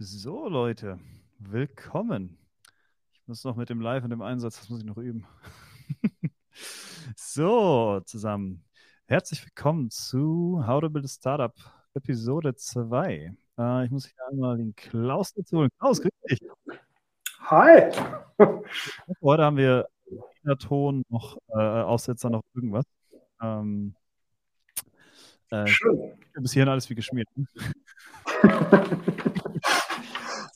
So, Leute, willkommen. Ich muss noch mit dem Live und dem Einsatz, das muss ich noch üben. so, zusammen. Herzlich willkommen zu How to Build a Startup Episode 2. Äh, ich muss hier einmal den Klaus dazu holen. Klaus, grüß dich. Hi. Heute haben wir weder Ton noch äh, Aussetzer noch irgendwas. Ähm, äh, Schön. bis hierhin alles wie geschmiert.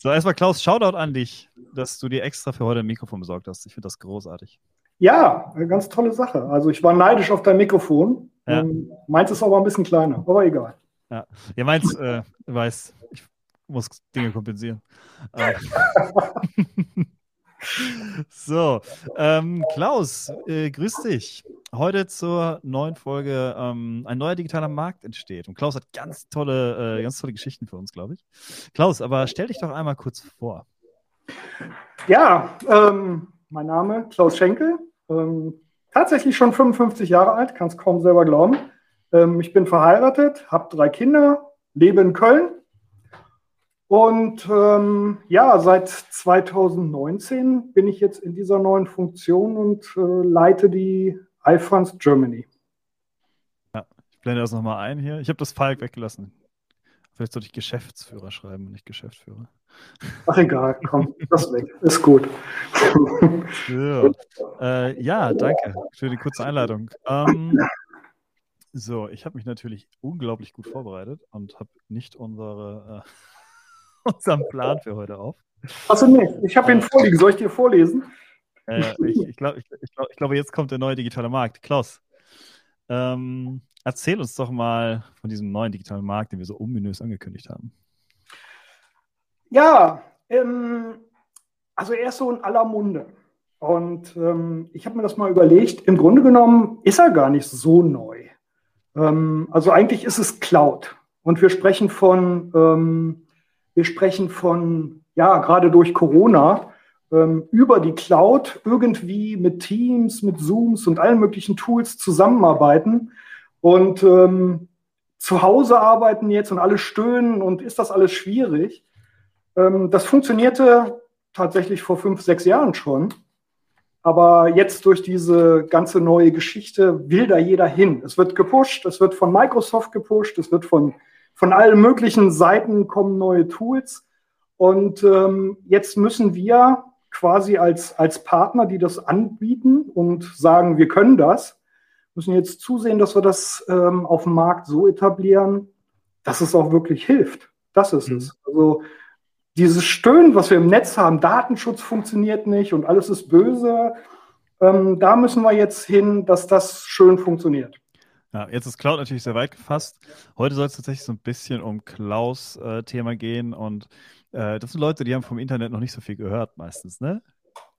so, erstmal Klaus, Shoutout an dich, dass du dir extra für heute ein Mikrofon besorgt hast. Ich finde das großartig. Ja, eine ganz tolle Sache. Also ich war neidisch auf dein Mikrofon. Ja. Ähm, meins ist aber ein bisschen kleiner, aber egal. Ja, ja meins, äh, du weißt, ich muss Dinge kompensieren. So, ähm, Klaus, äh, grüß dich. Heute zur neuen Folge ähm, ein neuer digitaler Markt entsteht. Und Klaus hat ganz tolle, äh, ganz tolle Geschichten für uns, glaube ich. Klaus, aber stell dich doch einmal kurz vor. Ja, ähm, mein Name Klaus Schenkel. Ähm, tatsächlich schon 55 Jahre alt, kann es kaum selber glauben. Ähm, ich bin verheiratet, habe drei Kinder, lebe in Köln. Und ähm, ja, seit 2019 bin ich jetzt in dieser neuen Funktion und äh, leite die iFunds Germany. Ich blende das nochmal ein hier. Ich habe das Falk weggelassen. Vielleicht sollte ich Geschäftsführer schreiben und nicht Geschäftsführer. Ach egal, komm, das weg, ist gut. So. Äh, ja, danke für die kurze Einleitung. Ähm, so, ich habe mich natürlich unglaublich gut vorbereitet und habe nicht unsere, äh, unseren Plan für heute auf. Achso, nee, ich habe ihn vorliegen. Soll ich dir vorlesen? Äh, ich, ich, glaub, ich, glaub, ich glaube, jetzt kommt der neue digitale Markt. Klaus, ähm, erzähl uns doch mal von diesem neuen digitalen Markt, den wir so ominös angekündigt haben. Ja, ähm, also er ist so in aller Munde. Und ähm, ich habe mir das mal überlegt, im Grunde genommen ist er gar nicht so neu. Ähm, also eigentlich ist es Cloud. Und wir sprechen von, ähm, wir sprechen von, ja, gerade durch Corona, ähm, über die Cloud irgendwie mit Teams, mit Zooms und allen möglichen Tools zusammenarbeiten und ähm, zu Hause arbeiten jetzt und alle stöhnen und ist das alles schwierig? Ähm, das funktionierte tatsächlich vor fünf, sechs Jahren schon. Aber jetzt durch diese ganze neue Geschichte will da jeder hin. Es wird gepusht, es wird von Microsoft gepusht, es wird von, von allen möglichen Seiten kommen neue Tools. Und ähm, jetzt müssen wir quasi als, als Partner, die das anbieten und sagen, wir können das, müssen jetzt zusehen, dass wir das ähm, auf dem Markt so etablieren, dass es auch wirklich hilft. Das ist Mhm. es. Also dieses Stöhnen, was wir im Netz haben, Datenschutz funktioniert nicht und alles ist böse, ähm, da müssen wir jetzt hin, dass das schön funktioniert. Ja, jetzt ist Cloud natürlich sehr weit gefasst. Heute soll es tatsächlich so ein bisschen um Klaus äh, Thema gehen und äh, das sind Leute, die haben vom Internet noch nicht so viel gehört meistens, ne?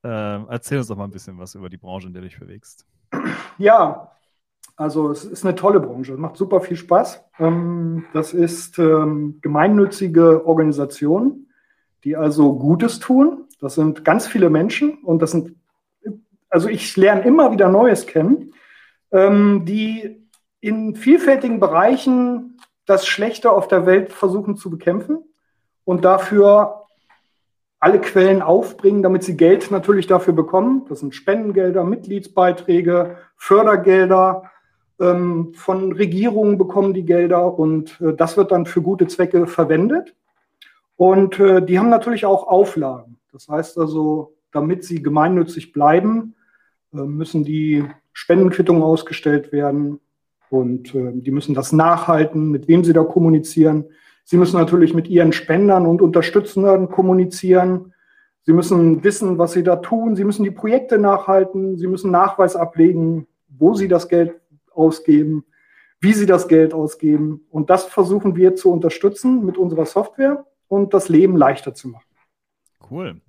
Ähm, erzähl uns doch mal ein bisschen was über die Branche, in der du dich bewegst. Ja, also es ist eine tolle Branche, macht super viel Spaß. Ähm, das ist ähm, gemeinnützige Organisation, die also Gutes tun. Das sind ganz viele Menschen und das sind, also ich lerne immer wieder Neues kennen, ähm, die in vielfältigen Bereichen das Schlechte auf der Welt versuchen zu bekämpfen und dafür alle Quellen aufbringen, damit sie Geld natürlich dafür bekommen. Das sind Spendengelder, Mitgliedsbeiträge, Fördergelder. Ähm, von Regierungen bekommen die Gelder und äh, das wird dann für gute Zwecke verwendet. Und äh, die haben natürlich auch Auflagen. Das heißt also, damit sie gemeinnützig bleiben, äh, müssen die Spendenquittungen ausgestellt werden und äh, die müssen das nachhalten, mit wem sie da kommunizieren. Sie müssen natürlich mit ihren Spendern und Unterstützern kommunizieren. Sie müssen wissen, was sie da tun. Sie müssen die Projekte nachhalten. Sie müssen Nachweis ablegen, wo sie das Geld ausgeben, wie sie das Geld ausgeben. Und das versuchen wir zu unterstützen mit unserer Software und das Leben leichter zu machen. Cool.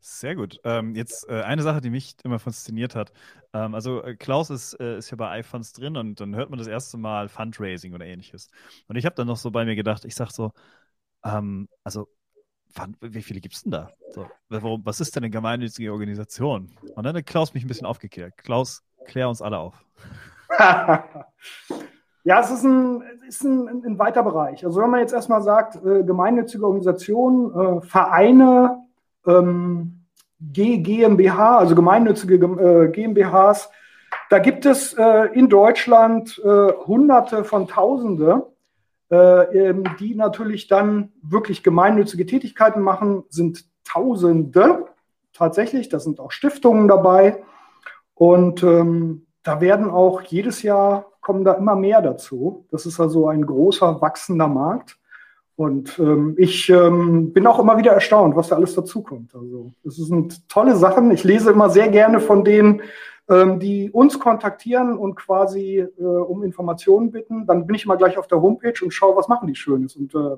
Sehr gut. Ähm, jetzt äh, eine Sache, die mich immer fasziniert hat. Ähm, also äh, Klaus ist, äh, ist ja bei iFunds drin und dann hört man das erste Mal Fundraising oder ähnliches. Und ich habe dann noch so bei mir gedacht, ich sage so, ähm, also wann, wie viele gibt es denn da? So, warum, was ist denn eine gemeinnützige Organisation? Und dann hat Klaus mich ein bisschen aufgeklärt. Klaus, klär uns alle auf. Ja, es ist ein, ist ein, ein weiter Bereich. Also wenn man jetzt erstmal sagt, äh, gemeinnützige Organisationen, äh, Vereine, ähm, GmbH, also gemeinnützige äh, GmbHs, da gibt es äh, in Deutschland äh, Hunderte von Tausende, äh, ähm, die natürlich dann wirklich gemeinnützige Tätigkeiten machen, sind Tausende tatsächlich. Da sind auch Stiftungen dabei. Und ähm, da werden auch jedes Jahr kommen da immer mehr dazu. Das ist also ein großer, wachsender Markt. Und ähm, ich ähm, bin auch immer wieder erstaunt, was da alles dazukommt. Also es sind tolle Sachen. Ich lese immer sehr gerne von denen, ähm, die uns kontaktieren und quasi äh, um Informationen bitten. Dann bin ich immer gleich auf der Homepage und schaue, was machen die Schönes. Und äh,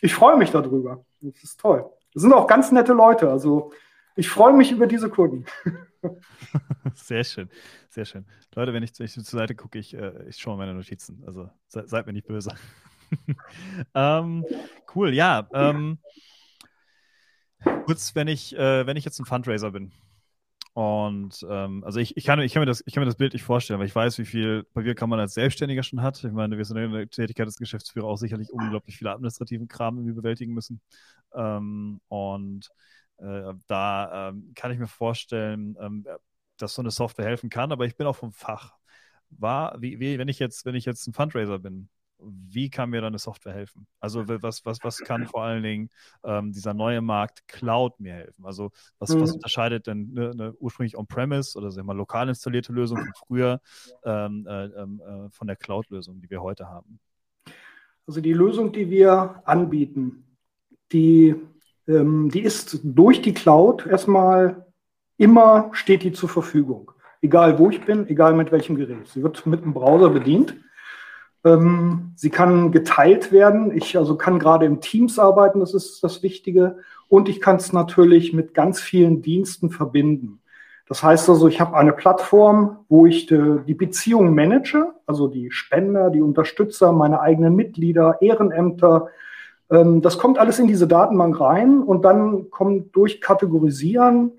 ich freue mich darüber. Das ist toll. Das sind auch ganz nette Leute. Also ich freue mich über diese Kunden. Sehr schön, sehr schön. Leute, wenn ich, wenn ich zur Seite gucke, ich, äh, ich schaue meine Notizen. Also se, seid mir nicht böse. ähm, cool, ja. Ähm, kurz, wenn ich, äh, wenn ich jetzt ein Fundraiser bin, und ähm, also ich, ich, kann, ich, kann mir das, ich kann mir das Bild nicht vorstellen, weil ich weiß, wie viel kann man als Selbstständiger schon hat. Ich meine, wir sind in der Tätigkeit des Geschäftsführers auch sicherlich unglaublich viel administrativen Kram irgendwie bewältigen müssen. Ähm, und äh, da ähm, kann ich mir vorstellen, ähm, dass so eine Software helfen kann, aber ich bin auch vom Fach. War, wie, wie, wenn ich jetzt, wenn ich jetzt ein Fundraiser bin, wie kann mir dann eine Software helfen? Also was, was, was kann vor allen Dingen ähm, dieser neue Markt Cloud mir helfen? Also was, mhm. was unterscheidet denn eine, eine ursprünglich On-Premise oder sagen wir mal lokal installierte Lösung von früher ähm, äh, ähm, äh, von der Cloud-Lösung, die wir heute haben? Also die Lösung, die wir anbieten, die, ähm, die ist durch die Cloud erstmal immer steht die zur Verfügung. Egal wo ich bin, egal mit welchem Gerät. Sie wird mit dem Browser bedient ähm, sie kann geteilt werden. Ich also kann gerade im Teams arbeiten, das ist das Wichtige. Und ich kann es natürlich mit ganz vielen Diensten verbinden. Das heißt also, ich habe eine Plattform, wo ich die, die Beziehung manage, also die Spender, die Unterstützer, meine eigenen Mitglieder, Ehrenämter. Ähm, das kommt alles in diese Datenbank rein und dann kommt durch Kategorisieren,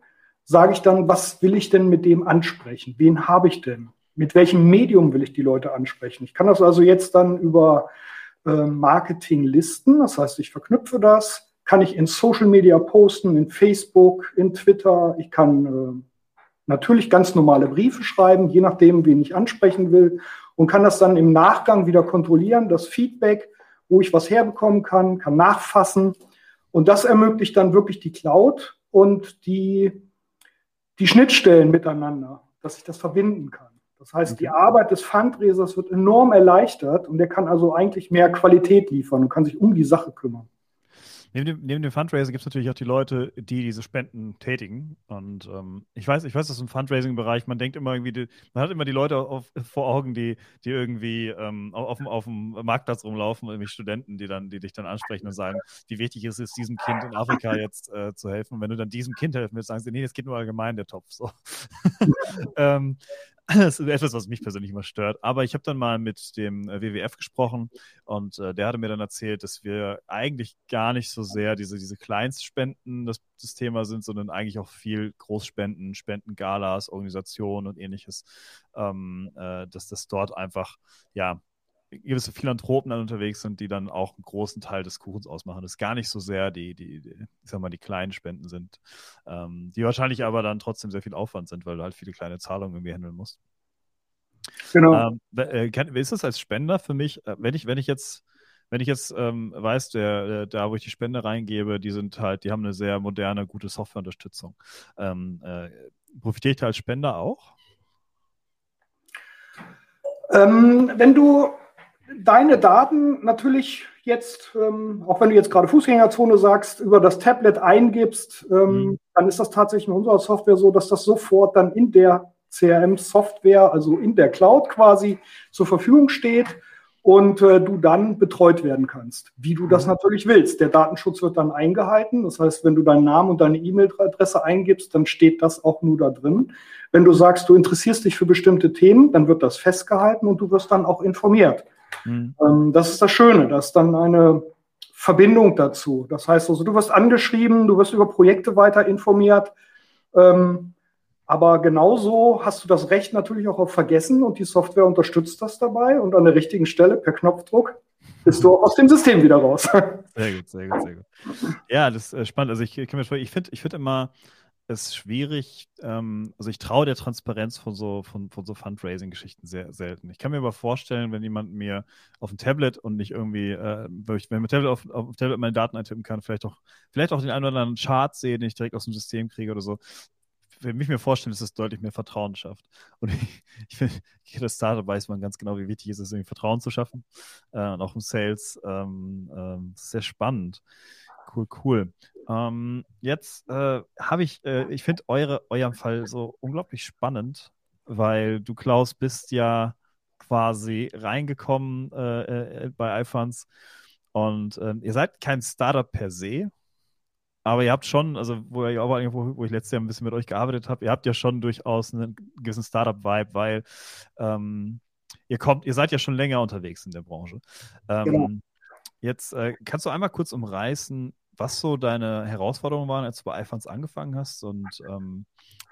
sage ich dann, was will ich denn mit dem ansprechen? Wen habe ich denn? Mit welchem Medium will ich die Leute ansprechen. Ich kann das also jetzt dann über äh, Marketing listen, das heißt, ich verknüpfe das, kann ich in Social Media posten, in Facebook, in Twitter, ich kann äh, natürlich ganz normale Briefe schreiben, je nachdem, wen ich ansprechen will und kann das dann im Nachgang wieder kontrollieren, das Feedback, wo ich was herbekommen kann, kann nachfassen und das ermöglicht dann wirklich die Cloud und die, die Schnittstellen miteinander, dass ich das verbinden kann. Das heißt, okay. die Arbeit des Fundraisers wird enorm erleichtert und der kann also eigentlich mehr Qualität liefern und kann sich um die Sache kümmern. Neben dem, neben dem Fundraising gibt es natürlich auch die Leute, die diese Spenden tätigen. Und ähm, ich weiß, ich weiß, dass im Fundraising-Bereich, man denkt immer irgendwie, die, man hat immer die Leute auf, vor Augen, die, die irgendwie ähm, auf, auf, dem Marktplatz rumlaufen, irgendwie Studenten, die dann, die dich dann ansprechen und sagen, wie wichtig ist es, diesem Kind in Afrika jetzt äh, zu helfen. Und wenn du dann diesem Kind helfen willst, sagen sie, nee, es geht nur allgemein der Topf. So. ähm, Das ist etwas, was mich persönlich immer stört. Aber ich habe dann mal mit dem äh, WWF gesprochen und äh, der hatte mir dann erzählt, dass wir eigentlich gar nicht so sehr diese, diese Kleinstspenden das, das Thema sind, sondern eigentlich auch viel Großspenden, Spendengalas, Organisationen und ähnliches, ähm, äh, dass das dort einfach, ja, gewisse Philanthropen dann unterwegs sind, die dann auch einen großen Teil des Kuchens ausmachen. Das ist gar nicht so sehr die, die, die ich sag mal, die kleinen Spenden sind, ähm, die wahrscheinlich aber dann trotzdem sehr viel Aufwand sind, weil du halt viele kleine Zahlungen irgendwie handeln musst. Genau. Ähm, äh, ist das als Spender für mich, äh, wenn ich, wenn ich jetzt, wenn ich jetzt ähm, weiß, der, der, da wo ich die Spende reingebe, die sind halt, die haben eine sehr moderne, gute Softwareunterstützung. Ähm, äh, profitiere ich da als Spender auch? Ähm, wenn du deine Daten natürlich jetzt, ähm, auch wenn du jetzt gerade Fußgängerzone sagst, über das Tablet eingibst, ähm, mhm. dann ist das tatsächlich in unserer Software so, dass das sofort dann in der CRM-Software, also in der Cloud quasi zur Verfügung steht und äh, du dann betreut werden kannst, wie du das mhm. natürlich willst. Der Datenschutz wird dann eingehalten. Das heißt, wenn du deinen Namen und deine E-Mail-Adresse eingibst, dann steht das auch nur da drin. Wenn du sagst, du interessierst dich für bestimmte Themen, dann wird das festgehalten und du wirst dann auch informiert. Mhm. Ähm, das ist das Schöne, dass ist dann eine Verbindung dazu. Das heißt also, du wirst angeschrieben, du wirst über Projekte weiter informiert. Ähm, Aber genauso hast du das Recht natürlich auch auf Vergessen und die Software unterstützt das dabei und an der richtigen Stelle per Knopfdruck bist du aus dem System wieder raus. Sehr gut, sehr gut, sehr gut. Ja, das ist spannend. Also ich, ich, ich finde ich find immer, es schwierig, ähm, also ich traue der Transparenz von so, von, von so Fundraising-Geschichten sehr selten. Ich kann mir aber vorstellen, wenn jemand mir auf dem Tablet und nicht irgendwie, äh, wenn ich Tablet auf, auf Tablet meine Daten eintippen kann, vielleicht auch, vielleicht auch den einen oder anderen Chart sehe, den ich direkt aus dem System kriege oder so, für mich mir vorstellen, dass es deutlich mehr Vertrauen schafft. Und ich, ich finde, jedes Startup weiß man ganz genau, wie wichtig es ist, irgendwie Vertrauen zu schaffen. Äh, und auch im Sales. Ähm, ähm, sehr spannend. Cool, cool. Ähm, jetzt äh, habe ich, äh, ich finde eure, euren Fall so unglaublich spannend, weil du, Klaus, bist ja quasi reingekommen äh, äh bei iFunds und ähm, ihr seid kein Startup per se, aber ihr habt schon, also wo, wo, wo ich letztes Jahr ein bisschen mit euch gearbeitet habe, ihr habt ja schon durchaus einen gewissen Startup-Vibe, weil ähm, ihr kommt, ihr seid ja schon länger unterwegs in der Branche. Ähm, genau. Jetzt äh, kannst du einmal kurz umreißen, was so deine Herausforderungen waren, als du bei iPhones angefangen hast und ähm,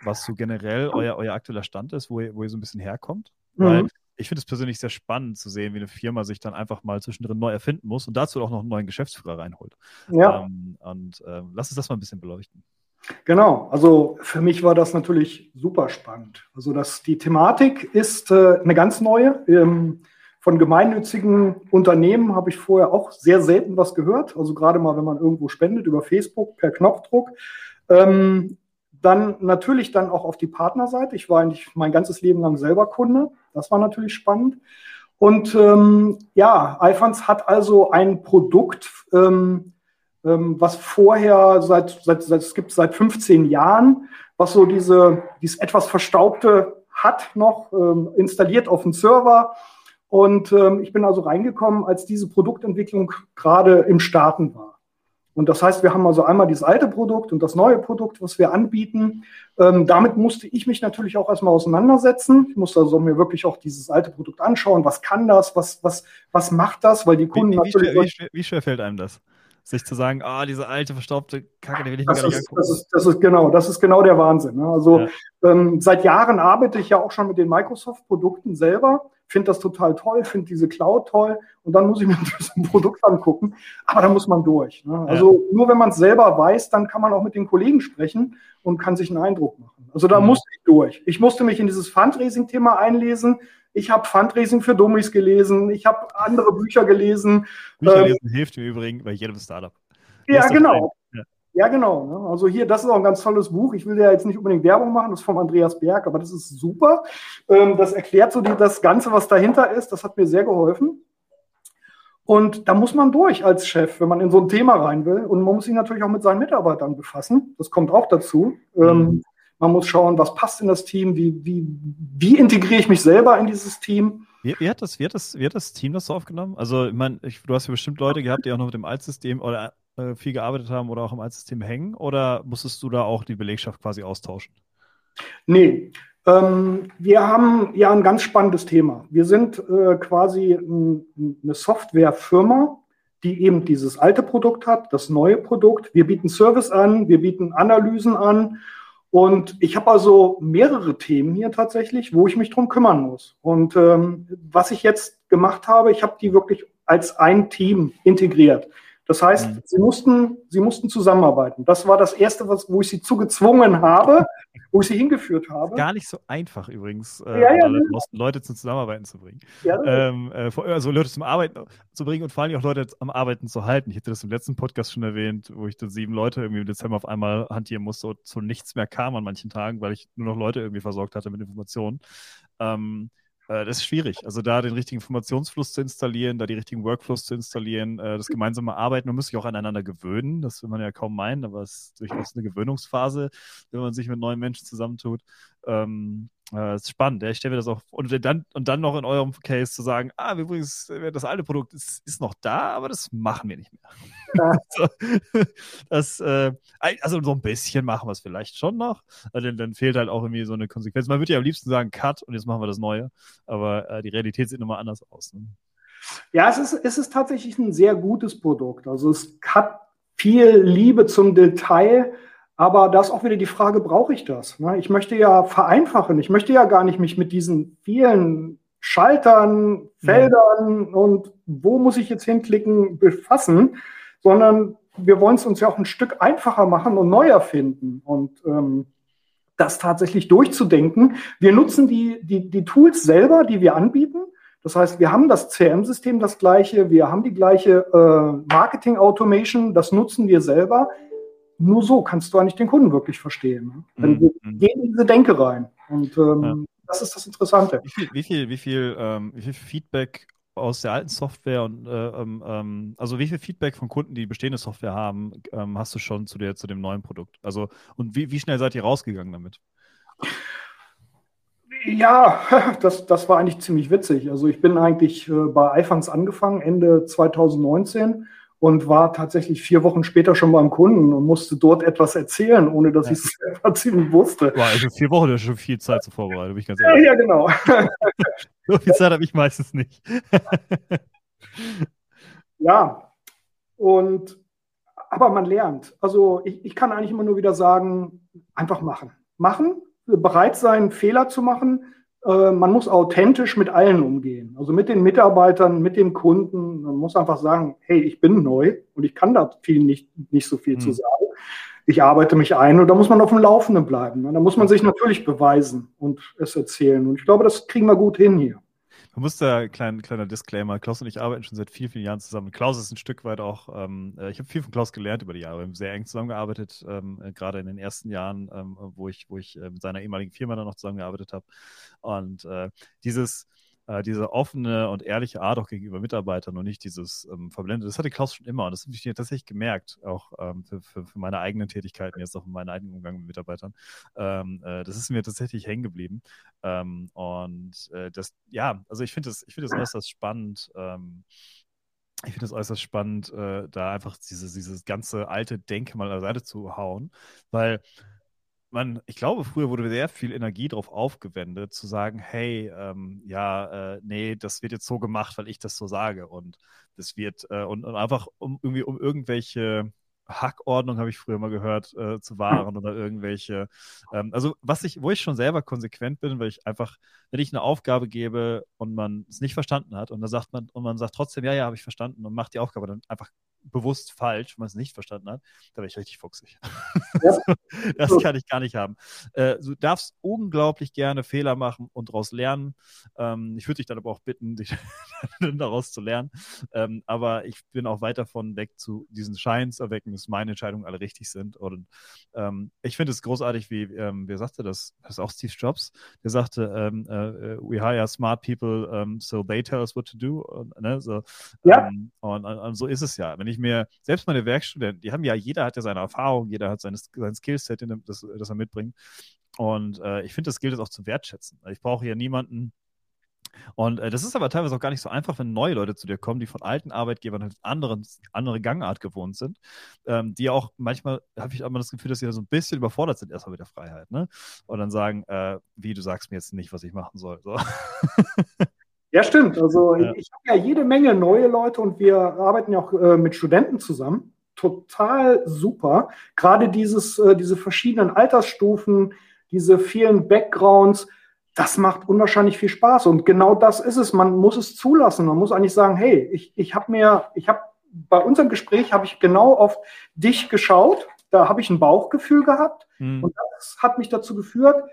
was so generell euer, euer aktueller Stand ist, wo ihr, wo ihr so ein bisschen herkommt. Mhm. Weil ich finde es persönlich sehr spannend zu sehen, wie eine Firma sich dann einfach mal zwischendrin neu erfinden muss und dazu auch noch einen neuen Geschäftsführer reinholt. Ja. Ähm, und äh, lass uns das mal ein bisschen beleuchten. Genau, also für mich war das natürlich super spannend. Also das, die Thematik ist äh, eine ganz neue. Ähm, von gemeinnützigen Unternehmen habe ich vorher auch sehr selten was gehört. Also gerade mal, wenn man irgendwo spendet über Facebook per Knopfdruck. Ähm, dann natürlich dann auch auf die Partnerseite. Ich war eigentlich mein ganzes Leben lang selber Kunde. Das war natürlich spannend. Und ähm, ja, iFunds hat also ein Produkt, ähm, ähm, was vorher seit, seit, seit, es gibt seit 15 Jahren, was so diese, dieses etwas Verstaubte hat noch, ähm, installiert auf dem Server und ähm, ich bin also reingekommen, als diese Produktentwicklung gerade im Starten war. Und das heißt, wir haben also einmal dieses alte Produkt und das neue Produkt, was wir anbieten. Ähm, damit musste ich mich natürlich auch erstmal auseinandersetzen. Ich musste also mir wirklich auch dieses alte Produkt anschauen. Was kann das? Was, was, was macht das? Weil die Kunden wie, wie, natürlich. Schwer, wie, schwer, wie schwer fällt einem das? sich zu sagen, ah, diese alte, verstaubte Kacke, die will ich mir das gar nicht angucken. Das ist, das ist genau, das ist genau der Wahnsinn. Ne? Also ja. ähm, seit Jahren arbeite ich ja auch schon mit den Microsoft-Produkten selber finde das total toll, finde diese Cloud toll und dann muss ich mir das Produkt angucken. Aber da muss man durch. Ne? Also ja. nur wenn man es selber weiß, dann kann man auch mit den Kollegen sprechen und kann sich einen Eindruck machen. Also da mhm. musste ich durch. Ich musste mich in dieses Fundraising-Thema einlesen. Ich habe Fundraising für Dummies gelesen. Ich habe andere Bücher gelesen. Bücher ähm, lesen hilft im Übrigen bei jedem Startup. Ja, genau. Ja, genau. Ne? Also hier, das ist auch ein ganz tolles Buch. Ich will ja jetzt nicht unbedingt Werbung machen, das ist vom Andreas Berg, aber das ist super. Ähm, das erklärt so die, das Ganze, was dahinter ist. Das hat mir sehr geholfen. Und da muss man durch als Chef, wenn man in so ein Thema rein will. Und man muss sich natürlich auch mit seinen Mitarbeitern befassen. Das kommt auch dazu. Ähm, mhm. man muss schauen, was passt in das Team, wie, wie, wie integriere ich mich selber in dieses Team. Wie, wie, hat das, wie, hat das, wie hat das Team das so aufgenommen? Also, ich meine, du hast ja bestimmt Leute gehabt, die auch noch mit dem Altsystem oder äh, viel gearbeitet haben oder auch im Altsystem hängen? Oder musstest du da auch die Belegschaft quasi austauschen? Nee, ähm, wir haben ja ein ganz spannendes Thema. Wir sind äh, quasi eine Softwarefirma, die eben dieses alte Produkt hat, das neue Produkt. Wir bieten Service an, wir bieten Analysen an. Und ich habe also mehrere Themen hier tatsächlich, wo ich mich drum kümmern muss. Und ähm, was ich jetzt gemacht habe, ich habe die wirklich als ein Team integriert. Das heißt, mhm. sie, mussten, sie mussten zusammenarbeiten. Das war das Erste, was, wo ich sie zugezwungen habe, wo ich sie hingeführt habe. Gar nicht so einfach übrigens, äh, ja, ja, Leute zum Zusammenarbeiten zu bringen. Ja, ähm, äh, also Leute zum Arbeiten zu bringen und vor allem auch Leute am Arbeiten zu halten. Ich hatte das im letzten Podcast schon erwähnt, wo ich dann sieben Leute irgendwie im Dezember auf einmal hantieren musste und zu nichts mehr kam an manchen Tagen, weil ich nur noch Leute irgendwie versorgt hatte mit Informationen. Ähm, äh, das ist schwierig. Also da den richtigen Informationsfluss zu installieren, da die richtigen Workflows zu installieren, äh, das gemeinsame Arbeiten, man muss sich auch aneinander gewöhnen, das will man ja kaum meinen, aber es ist durchaus eine Gewöhnungsphase, wenn man sich mit neuen Menschen zusammentut. Ähm, äh, ist spannend. Ja. Ich stelle mir das auch und dann und dann noch in eurem Case zu sagen, ah, übrigens das alte Produkt ist, ist noch da, aber das machen wir nicht mehr. Ja. das äh, also so ein bisschen machen wir es vielleicht schon noch, denn dann fehlt halt auch irgendwie so eine Konsequenz. Man würde ja am liebsten sagen Cut und jetzt machen wir das Neue, aber äh, die Realität sieht immer anders aus. Ne? Ja, es ist, es ist tatsächlich ein sehr gutes Produkt. Also es hat viel Liebe zum Detail Aber da ist auch wieder die Frage, brauche ich das? Ne? Ich möchte ja vereinfachen. Ich möchte ja gar nicht mich mit diesen vielen Schaltern, Feldern ja. und wo muss ich jetzt hinklicken befassen, sondern wir wollen es uns ja auch ein Stück einfacher machen und neu erfinden und ähm, das tatsächlich durchzudenken. Wir nutzen die, die, die Tools selber, die wir anbieten. Das heißt, wir haben das CRM-System das gleiche, wir haben die gleiche äh, Marketing-Automation, das nutzen wir selber. Nur so kannst du eigentlich den Kunden wirklich verstehen. Ne? Mhm. Wir gehen in diese Denke rein. Und ähm, ja. das ist das Interessante. Wie viel, wie viel, wie viel, ähm, wie viel Feedback aus der alten Software und äh, ähm, ähm, also wie viel Feedback von Kunden, die bestehende Software haben, ähm, hast du schon zu der zu dem neuen Produkt? Also und wie, wie schnell seid ihr rausgegangen damit? Ja, das, das war eigentlich ziemlich witzig. Also ich bin eigentlich äh, bei iFunds angefangen, Ende 2019 und war tatsächlich vier Wochen später schon beim Kunden und musste dort etwas erzählen, ohne dass ja. ich es selber ziemlich wusste. Boah, also vier Wochen ist schon viel Zeit zur Vorbereitung, bin ich ganz ehrlich. Ja, ja genau. so viel Zeit habe ich meistens nicht. ja, und aber man lernt. Also ich, ich kann eigentlich immer nur wieder sagen, einfach machen. Machen, bereit sein, Fehler zu machen, äh, man muss authentisch mit allen umgehen. Also mit den Mitarbeitern, mit dem Kunden. Man muss einfach sagen, hey, ich bin neu und ich kann da viel nicht, nicht so viel hm. zu sagen. Ich arbeite mich ein und da muss man auf dem Laufenden bleiben. Da muss man sich natürlich beweisen und es erzählen. Und ich glaube, das kriegen wir gut hin hier. Man muss da, klein, kleiner Disclaimer, Klaus und ich arbeiten schon seit vielen, vielen Jahren zusammen. Klaus ist ein Stück weit auch, ähm, äh, ich habe viel von Klaus gelernt über die Jahre. Wir haben sehr eng zusammengearbeitet, ähm, äh, gerade in den ersten Jahren, ähm, wo ich, wo ich äh, mit seiner ehemaligen Firma dann noch zusammengearbeitet habe. Und äh, dieses, äh, diese offene und ehrliche Art auch gegenüber Mitarbeitern und nicht dieses ähm, Verblendete. Das hatte Klaus schon immer und das habe ich tatsächlich gemerkt, auch ähm, für, für, für, meine eigenen Tätigkeiten, jetzt auch in meinem eigenen Umgang mit Mitarbeitern. Ähm, äh, das ist mir tatsächlich hängen geblieben. Ähm, und äh, das, ja, also ich finde das, ich finde das äußerst spannend. Ähm, ich finde es äußerst spannend, äh, da einfach diese, dieses ganze alte Denke mal an der Seite zu hauen, weil man, ich glaube, früher wurde sehr viel Energie darauf aufgewendet, zu sagen, hey, ähm, ja, äh, nee, das wird jetzt so gemacht, weil ich das so sage. Und das wird, äh, und, und, einfach um irgendwie um irgendwelche Hackordnung, habe ich früher mal gehört, äh, zu wahren oder irgendwelche. Ähm, also, was ich, wo ich schon selber konsequent bin, weil ich einfach, wenn ich eine Aufgabe gebe und man es nicht verstanden hat und dann sagt man, und man sagt trotzdem, ja, ja, habe ich verstanden und macht die Aufgabe dann einfach bewusst falsch, wenn man es nicht verstanden hat, da wäre ich richtig fuchsig. Ja. das kann ich gar nicht haben. Äh, du darfst unglaublich gerne Fehler machen und daraus lernen. Ähm, ich würde dich dann aber auch bitten, dich daraus zu lernen. Ähm, aber ich bin auch weit davon weg, zu diesen Schein zu erwecken, dass meine Entscheidungen alle richtig sind. Und ähm, ich finde es großartig, wie, ähm, wer sagte das? Das ist auch Steve Jobs, der sagte, ähm, äh, we hire smart people, ähm, so they tell us what to do. Und, ne, so, ja. und, und, und so ist es ja. Wenn ich ich mir, selbst meine Werkstudenten, die haben ja, jeder hat ja seine Erfahrung, jeder hat seine, sein Skillset, das, das er mitbringt. Und äh, ich finde, das gilt es auch zu wertschätzen. Ich brauche ja niemanden, und äh, das ist aber teilweise auch gar nicht so einfach, wenn neue Leute zu dir kommen, die von alten Arbeitgebern halt anderen, andere Gangart gewohnt sind, ähm, die auch manchmal, habe ich aber das Gefühl, dass sie da so ein bisschen überfordert sind erstmal mit der Freiheit, ne? Und dann sagen, äh, wie, du sagst mir jetzt nicht, was ich machen soll. So. Ja, stimmt. Also ja. ich, ich habe ja jede Menge neue Leute und wir arbeiten ja auch äh, mit Studenten zusammen. Total super. Gerade dieses, äh, diese verschiedenen Altersstufen, diese vielen Backgrounds, das macht unwahrscheinlich viel Spaß. Und genau das ist es. Man muss es zulassen. Man muss eigentlich sagen, hey, ich, ich habe mir, ich habe bei unserem Gespräch habe ich genau auf dich geschaut. Da habe ich ein Bauchgefühl gehabt. Hm. Und das hat mich dazu geführt,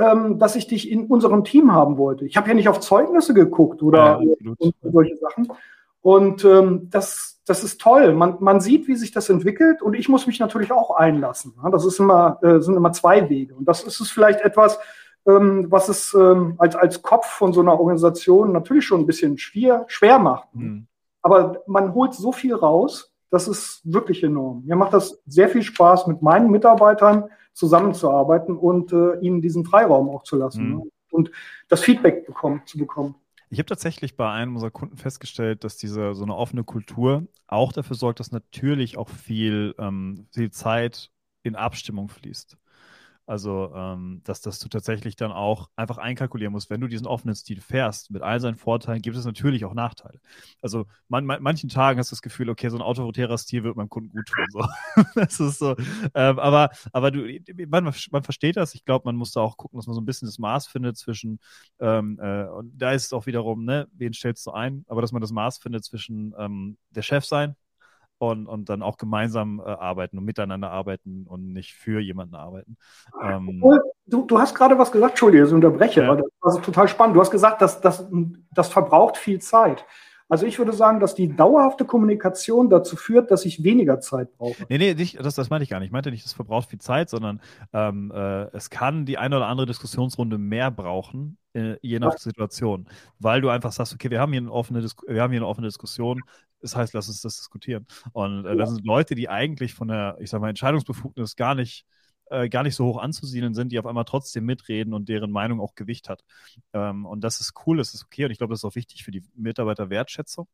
ähm, dass ich dich in unserem Team haben wollte. Ich habe ja nicht auf Zeugnisse geguckt oder ja, solche Sachen. Und ähm, das, das ist toll. Man, man sieht, wie sich das entwickelt und ich muss mich natürlich auch einlassen. Ja, das ist immer, äh, sind immer zwei Wege. Und das ist es vielleicht etwas, ähm, was es ähm, als, als Kopf von so einer Organisation natürlich schon ein bisschen schwer, schwer macht. Mhm. Aber man holt so viel raus, das ist wirklich enorm. Mir macht das sehr viel Spaß mit meinen Mitarbeitern zusammenzuarbeiten und äh, ihnen diesen Freiraum auch zu lassen mhm. ne? und das Feedback bekommen, zu bekommen. Ich habe tatsächlich bei einem unserer Kunden festgestellt, dass diese so eine offene Kultur auch dafür sorgt, dass natürlich auch viel, ähm, viel Zeit in Abstimmung fließt. Also, ähm, dass, dass du tatsächlich dann auch einfach einkalkulieren musst, wenn du diesen offenen Stil fährst, mit all seinen Vorteilen, gibt es natürlich auch Nachteile. Also, man, man, manchen Tagen hast du das Gefühl, okay, so ein autoritärer Stil wird meinem Kunden gut tun. So. das ist so. Ähm, aber, aber du, man, man versteht das. Ich glaube, man muss da auch gucken, dass man so ein bisschen das Maß findet zwischen, ähm, äh, und da ist es auch wiederum, ne, wen stellst du ein? Aber dass man das Maß findet zwischen ähm, der Chef sein, und, und dann auch gemeinsam äh, arbeiten und miteinander arbeiten und nicht für jemanden arbeiten. Ähm, du, du hast gerade was gesagt, Entschuldige, ich unterbreche, ja. das war so total spannend. Du hast gesagt, dass, dass, das verbraucht viel Zeit. Also ich würde sagen, dass die dauerhafte Kommunikation dazu führt, dass ich weniger Zeit brauche. Nee, nee, nicht, das, das meinte ich gar nicht. Ich meinte nicht, es verbraucht viel Zeit, sondern ähm, äh, es kann die eine oder andere Diskussionsrunde mehr brauchen, äh, je nach. Situation. Weil du einfach sagst, okay, wir haben hier eine offene, Dis wir haben hier eine offene Diskussion, das heißt, lass uns das diskutieren. Und äh, das sind Leute, die eigentlich von der, ich sag mal, Entscheidungsbefugnis gar nicht äh, gar nicht so hoch anzusiedeln sind, die auf einmal trotzdem mitreden und deren Meinung auch Gewicht hat. Ähm, und das ist cool, das ist okay und ich glaube, das ist auch wichtig für die Mitarbeiterwertschätzung.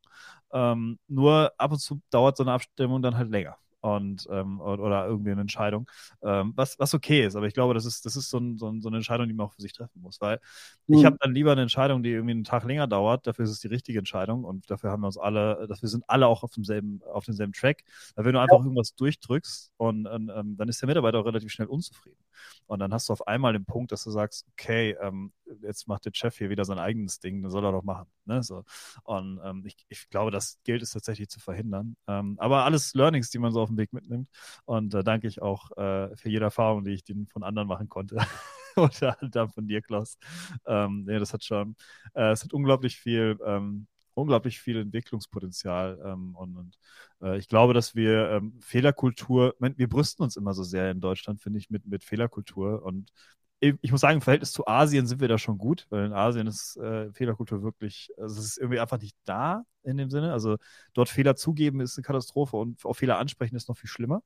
Ähm, nur ab und zu dauert so eine Abstimmung dann halt länger und ähm, oder irgendwie eine Entscheidung, ähm, was, was okay ist. Aber ich glaube, das ist, das ist so, ein, so, ein, so eine Entscheidung, die man auch für sich treffen muss. Weil mhm. ich habe dann lieber eine Entscheidung, die irgendwie einen Tag länger dauert, dafür ist es die richtige Entscheidung und dafür haben wir uns alle, dafür sind alle auch auf demselben, auf demselben Track. Weil wenn du einfach ja. irgendwas durchdrückst und, und ähm, dann ist der Mitarbeiter auch relativ schnell unzufrieden. Und dann hast du auf einmal den Punkt, dass du sagst, okay, ähm, jetzt macht der Chef hier wieder sein eigenes Ding, das soll er doch machen. Ne? So. Und ähm, ich, ich glaube, das gilt es tatsächlich zu verhindern. Ähm, aber alles Learnings, die man so auf dem Weg mitnimmt. Und da äh, danke ich auch äh, für jede Erfahrung, die ich den von anderen machen konnte. Oder dann von dir, Klaus. Ähm, nee, das hat schon, äh, es hat unglaublich viel, ähm, unglaublich viel Entwicklungspotenzial. Ähm, und, und äh, ich glaube, dass wir ähm, Fehlerkultur, wir brüsten uns immer so sehr in Deutschland, finde ich, mit, mit Fehlerkultur. Und ich muss sagen, im Verhältnis zu Asien sind wir da schon gut, weil in Asien ist äh, Fehlerkultur wirklich, also es ist irgendwie einfach nicht da in dem Sinne. Also dort Fehler zugeben ist eine Katastrophe und auf Fehler ansprechen ist noch viel schlimmer.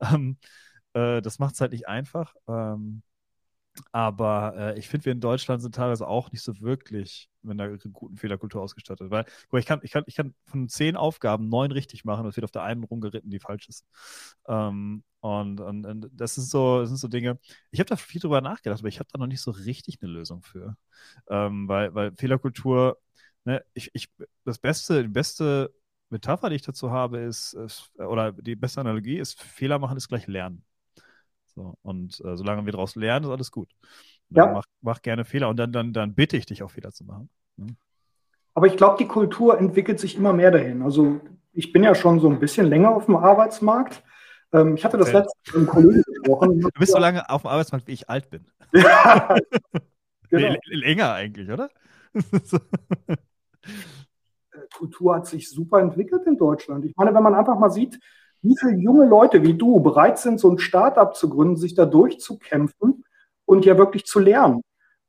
Ähm, äh, das macht es halt nicht einfach. Ähm, aber äh, ich finde, wir in Deutschland sind teilweise auch nicht so wirklich mit einer guten Fehlerkultur ausgestattet. Weil ich kann, ich, kann, ich kann von zehn Aufgaben neun richtig machen, es wird auf der einen rumgeritten, die falsch ist. Ähm, und, und, und, das, sind so, das sind so Dinge. Ich habe da viel drüber nachgedacht, aber ich habe da noch nicht so richtig eine Lösung für. Ähm, weil, weil Fehlerkultur, ne, ich, ich, das Beste, die beste Metapher, die ich dazu habe, ist, ist oder die beste Analogie ist, Fehler machen ist gleich Lernen. So, und äh, solange wir daraus lernen, ist alles gut. Ja. Mach, mach, gerne Fehler und dann, dann, dann bitte ich dich auch Fehler zu machen. Ne? Aber ich glaube, die Kultur entwickelt sich immer mehr dahin. Also ich bin ja schon so ein bisschen länger auf dem Arbeitsmarkt. Ähm, ich hatte das okay. letzte mit einem Kollegen gesprochen. Du bist so lange auf dem Arbeitsmarkt, wie ich alt bin. Ja, genau. Länger eigentlich, oder? Kultur hat sich super entwickelt in Deutschland. Ich meine, wenn man einfach mal sieht, wie viele junge Leute wie du bereit sind, so ein Startup zu gründen, sich da durchzukämpfen und ja wirklich zu lernen.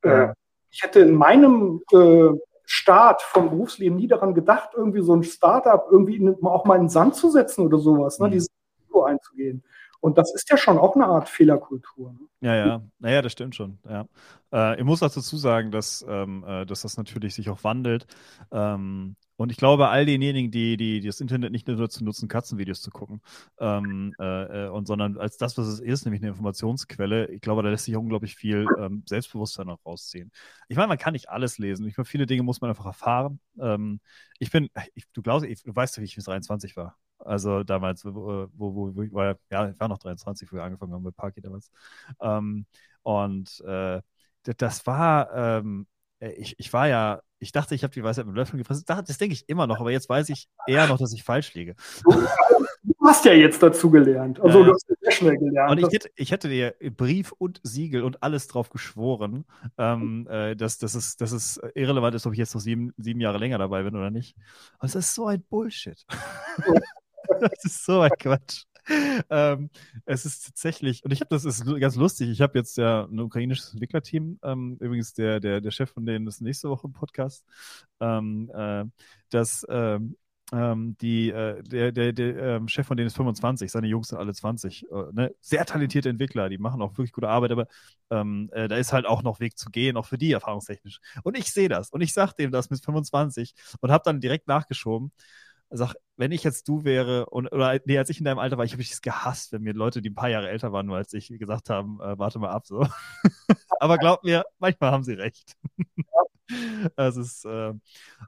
Ja. Äh, ich hätte in meinem äh, Start vom Berufsleben nie daran gedacht, irgendwie so ein Startup irgendwie auch mal in den Sand zu setzen oder sowas, ne, mhm. dieses Risiko einzugehen. Und das ist ja schon auch eine Art Fehlerkultur. Ne? Ja, ja, naja, das stimmt schon. Ja. Äh, ich muss dazu sagen, dass, ähm, äh, dass das natürlich sich auch wandelt. Ähm, und ich glaube, all denjenigen, die, die, die das Internet nicht nur dazu nutzen, Katzenvideos zu gucken, ähm, äh, äh, und sondern als das, was es ist, nämlich eine Informationsquelle, ich glaube, da lässt sich unglaublich viel ähm, Selbstbewusstsein auch rausziehen. Ich meine, man kann nicht alles lesen. Ich meine, viele Dinge muss man einfach erfahren. Ähm, ich bin, ich, du glaubst, ich, du weißt ja, wie ich bis 23 war. Also damals, wo, wo, wo, ich war, ja, ich war noch 23, wo wir angefangen haben mit Parky damals. Ähm, und äh, das war, ähm, ich, ich war ja ich dachte, ich habe die Weisheit mit Löffeln gefressen. Das denke ich immer noch, aber jetzt weiß ich eher noch, dass ich falsch liege. Du hast ja jetzt dazu gelernt. Also ja. du hast sehr schnell gelernt. Und ich hätte, ich hätte dir Brief und Siegel und alles drauf geschworen, ähm, äh, dass, dass, es, dass es irrelevant ist, ob ich jetzt noch sieben, sieben Jahre länger dabei bin oder nicht. Aber es ist so ein Bullshit. das ist so ein Quatsch ähm, es ist tatsächlich, und ich habe das ist ganz lustig, ich habe jetzt ja ein ukrainisches Entwicklerteam, ähm, übrigens der, der, der Chef von denen ist nächste Woche im Podcast, ähm, äh, das ähm, ähm, die, äh, der, der, der ähm, Chef von denen ist 25, seine Jungs sind alle 20. Äh, ne? Sehr talentierte Entwickler, die machen auch wirklich gute Arbeit, aber ähm, äh, da ist halt auch noch Weg zu gehen, auch für die erfahrungstechnisch. Und ich sehe das und ich sage dem das mit 25 und habe dann direkt nachgeschoben. Sag, wenn ich jetzt du wäre und oder nee, als ich in deinem Alter war, ich habe es gehasst, wenn mir Leute, die ein paar Jahre älter waren, nur als ich, gesagt haben, äh, warte mal ab so. aber glaub mir, manchmal haben sie recht. das ist. Äh, äh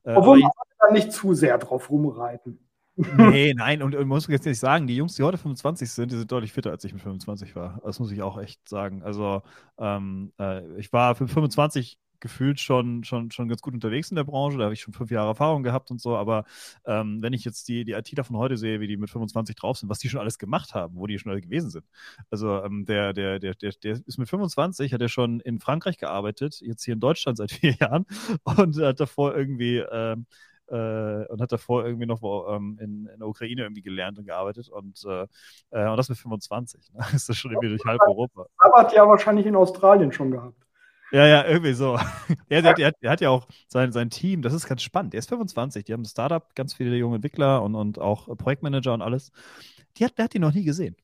Obwohl man da nicht zu sehr drauf rumreiten. nee, nein, und, und muss jetzt nicht sagen, die Jungs, die heute 25 sind, die sind deutlich fitter, als ich mit 25 war. Das muss ich auch echt sagen. Also, ähm, äh, ich war für 25 gefühlt schon, schon, schon ganz gut unterwegs in der Branche. Da habe ich schon fünf Jahre Erfahrung gehabt und so. Aber ähm, wenn ich jetzt die, die ITler von heute sehe, wie die mit 25 drauf sind, was die schon alles gemacht haben, wo die schon alle gewesen sind. Also ähm, der, der, der, der, der ist mit 25, hat er schon in Frankreich gearbeitet, jetzt hier in Deutschland seit vier Jahren und hat davor irgendwie ähm, äh, und hat davor irgendwie noch ähm, in, in, der Ukraine irgendwie gelernt und gearbeitet und, äh, äh und das mit 25. Ne? Ist das schon irgendwie durch halb Europa. Aber hat ja wahrscheinlich in Australien schon gehabt. Ja, ja, irgendwie so. Ja, der, der, der, hat ja auch sein, sein Team, das ist ganz spannend. Der ist 25, die haben ein Startup, ganz viele junge Entwickler und, und auch Projektmanager und alles. Die hat, der hat die noch nie gesehen.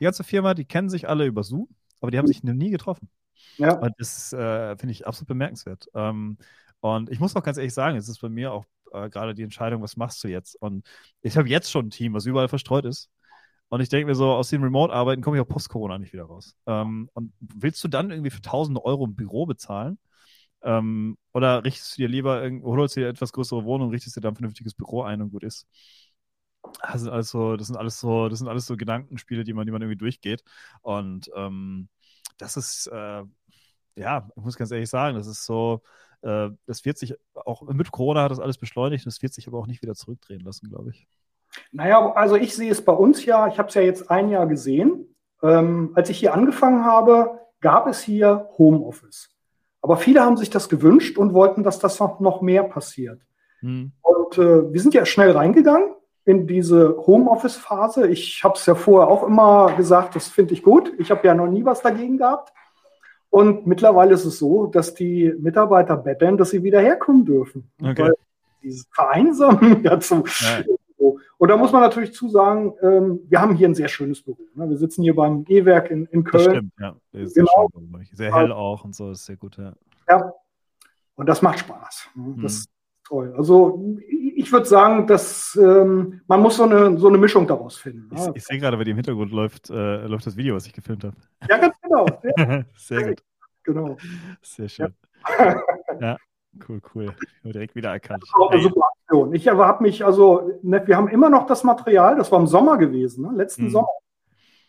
Die ganze Firma, die kennen sich alle über Zoom, aber die haben sich noch nie getroffen. Ja. Und das äh, finde ich absolut bemerkenswert. Ähm, und ich muss auch ganz ehrlich sagen, es ist bei mir auch äh, gerade die Entscheidung, was machst du jetzt? Und ich habe jetzt schon ein Team, was überall verstreut ist. Und ich denke mir so, aus dem Remote-Arbeiten komme ich auch post-Corona nicht wieder raus. Ähm, und willst du dann irgendwie für tausende Euro ein Büro bezahlen? Ähm, oder richtest du dir lieber, holst dir etwas größere Wohnung, richtest dir dann ein vernünftiges Büro ein und gut ist? Das sind alles so, das sind alles so, das sind alles so Gedankenspiele, die man, die man irgendwie durchgeht. Und ähm, das ist, äh, ja, ich muss ganz ehrlich sagen, das ist so, äh, das wird sich auch mit Corona hat das alles beschleunigt, das wird sich aber auch nicht wieder zurückdrehen lassen, glaube ich. Naja, also ich sehe es bei uns ja, ich habe es ja jetzt ein Jahr gesehen. Ähm, als ich hier angefangen habe, gab es hier Homeoffice. Aber viele haben sich das gewünscht und wollten, dass das noch, noch mehr passiert. Hm. Und äh, wir sind ja schnell reingegangen in diese Homeoffice-Phase. Ich habe es ja vorher auch immer gesagt, das finde ich gut. Ich habe ja noch nie was dagegen gehabt. Und mittlerweile ist es so, dass die Mitarbeiter betteln, dass sie wieder herkommen dürfen. Okay. Weil dieses Vereinsamen ja zum, ja. Und da muss man natürlich zusagen, ähm, wir haben hier ein sehr schönes Büro. Ne? Wir sitzen hier beim E-Werk in, in Köln. Das stimmt, ja. Ist genau. sehr, hell auch und so, ist sehr gut, ja. Ja, und das macht Spaß. Ne? Das mhm. ist toll. Also ich würde sagen, dass ähm, man muss so eine, so eine Mischung daraus finden. Ich, ne? ich sehe gerade, bei dir im Hintergrund läuft, äh, läuft das Video, was ich gefilmt habe. Ja, ganz genau. Sehr, sehr gut. Genau. Sehr schön. Ja. ja. Cool, cool. Direkt wieder erkannt. Super Aktion. Ich habe mich, also, ne, wir haben immer noch das Material, das war im Sommer gewesen, ne? letzten mhm. Sommer.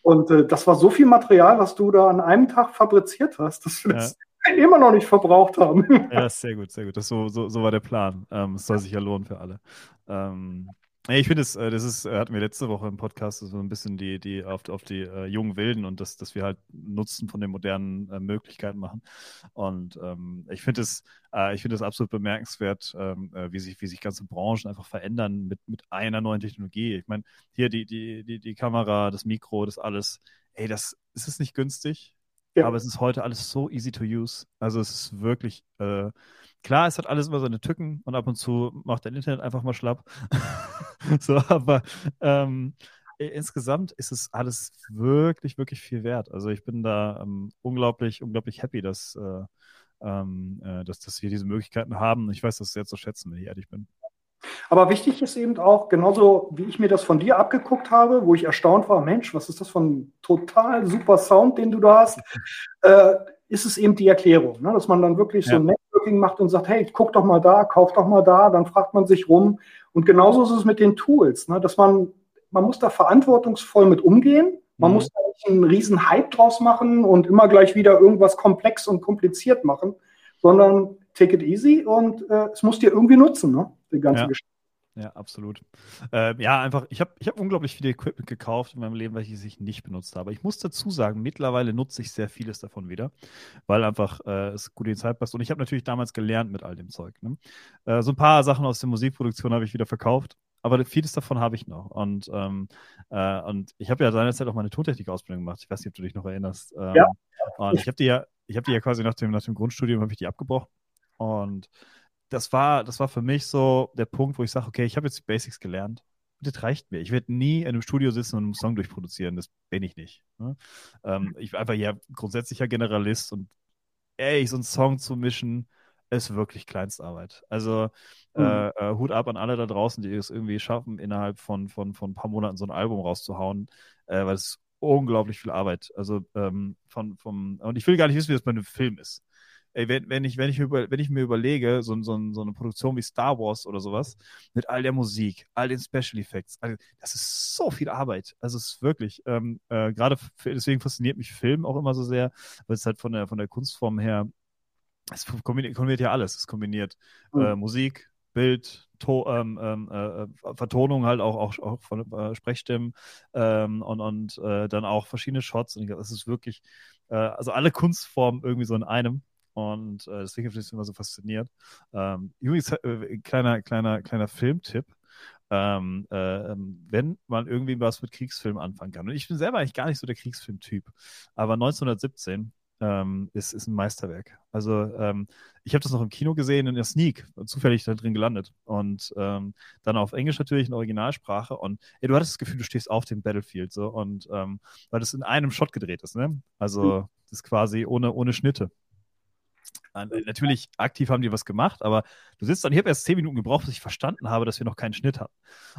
Und äh, das war so viel Material, was du da an einem Tag fabriziert hast, dass wir ja. das immer noch nicht verbraucht haben. Ja, sehr gut, sehr gut. Das so, so, so war der Plan. Ähm, es soll sich ja lohnen für alle. Ähm, ich finde es, äh, das ist, äh, hatten wir letzte Woche im Podcast so ein bisschen die, die auf, auf die äh, jungen Wilden und das, dass wir halt Nutzen von den modernen äh, Möglichkeiten machen. Und ähm, ich finde es, äh, ich finde es absolut bemerkenswert, ähm, äh, wie sich, wie sich ganze Branchen einfach verändern mit, mit einer neuen Technologie. Ich meine, hier die, die, die, die Kamera, das Mikro, das alles, ey, das ist es nicht günstig, ja. aber es ist heute alles so easy to use. Also es ist wirklich, äh, klar, es hat alles immer seine Tücken und ab und zu macht dein Internet einfach mal schlapp. so, aber ähm, insgesamt ist es alles wirklich, wirklich viel wert. Also ich bin da ähm, unglaublich, unglaublich happy, dass, äh, ähm, äh, dass, dass wir diese Möglichkeiten haben. Ich weiß das sehr zu schätzen, wenn ich ehrlich bin. Aber wichtig ist eben auch, genauso wie ich mir das von dir abgeguckt habe, wo ich erstaunt war, Mensch, was ist das für ein total super Sound, den du da hast, äh, ist es eben die Erklärung, ne? dass man dann wirklich ja. so ein Networking macht und sagt, hey, guck doch mal da, kauf doch mal da, dann fragt man sich rum. Und genauso ist es mit den Tools, ne? dass man, man muss da verantwortungsvoll mit umgehen. Man mhm. muss da nicht einen riesen Hype draus machen und immer gleich wieder irgendwas komplex und kompliziert machen, sondern take it easy und äh, es muss dir irgendwie nutzen, ne? die ganze ja. Geschichte. Ja, absolut. Äh, ja, einfach, ich habe ich hab unglaublich viel Equipment gekauft in meinem Leben, welches ich nicht benutzt habe. Ich muss dazu sagen, mittlerweile nutze ich sehr vieles davon wieder, weil einfach äh, es gut in die Zeit passt. Und ich habe natürlich damals gelernt mit all dem Zeug. Ne? Äh, so ein paar Sachen aus der Musikproduktion habe ich wieder verkauft, aber vieles davon habe ich noch. Und, ähm, äh, und ich habe ja seinerzeit auch meine Tontechnik-Ausbildung gemacht. Ich weiß nicht, ob du dich noch erinnerst. Ähm, ja. Und ich habe die ja, ich habe die ja quasi nach dem, nach dem Grundstudium habe ich die abgebrochen. Und das war, das war für mich so der Punkt, wo ich sage, okay, ich habe jetzt die Basics gelernt. Und das reicht mir. Ich werde nie in einem Studio sitzen und einen Song durchproduzieren. Das bin ich nicht. Ne? Ähm, ich bin einfach ja grundsätzlicher Generalist und ey, so einen Song zu mischen, ist wirklich Kleinstarbeit. Also mhm. äh, äh, Hut ab an alle da draußen, die es irgendwie schaffen, innerhalb von, von, von ein paar Monaten so ein Album rauszuhauen, äh, weil es unglaublich viel Arbeit. Also ähm, von, vom, und ich will gar nicht wissen, wie das bei einem Film ist. Ey, wenn, wenn, ich, wenn, ich, über, wenn ich mir überlege, so, so, so eine Produktion wie Star Wars oder sowas, mit all der Musik, all den Special Effects, all, das ist so viel Arbeit. Also es ist wirklich, ähm, äh, gerade deswegen fasziniert mich Film auch immer so sehr, weil es halt von der, von der Kunstform her es kombiniert, kombiniert ja alles. Es kombiniert mhm. äh, Musik, Bild, to ähm, ähm äh, Vertonung halt auch, auch, auch von äh, Sprechstimmen ähm, und, und äh, dann auch verschiedene Shots. Und das ist wirklich, äh, also alle Kunstformen irgendwie so in einem. Und äh, deswegen habe ich mich immer so fasziniert. Ähm, übrigens, äh, kleiner, kleiner, kleiner Filmtipp. Ähm, äh, ähm, wenn man irgendwie was mit Kriegsfilmen anfangen kann. Und ich bin selber eigentlich gar nicht so der Kriegsfilmtyp. Aber 1917 ähm, ist, ist ein Meisterwerk. Also ähm, ich habe das noch im Kino gesehen in der Sneak, zufällig da drin gelandet. Und ähm, dann auf Englisch natürlich in Originalsprache. Und ey, du hattest das Gefühl, du stehst auf dem Battlefield so und ähm, weil das in einem Shot gedreht ist, ne? Also mhm. das ist quasi ohne, ohne Schnitte. Äh, natürlich, aktiv haben die was gemacht, aber du sitzt dann, ich habe erst zehn Minuten gebraucht, bis ich verstanden habe, dass wir noch keinen Schnitt haben.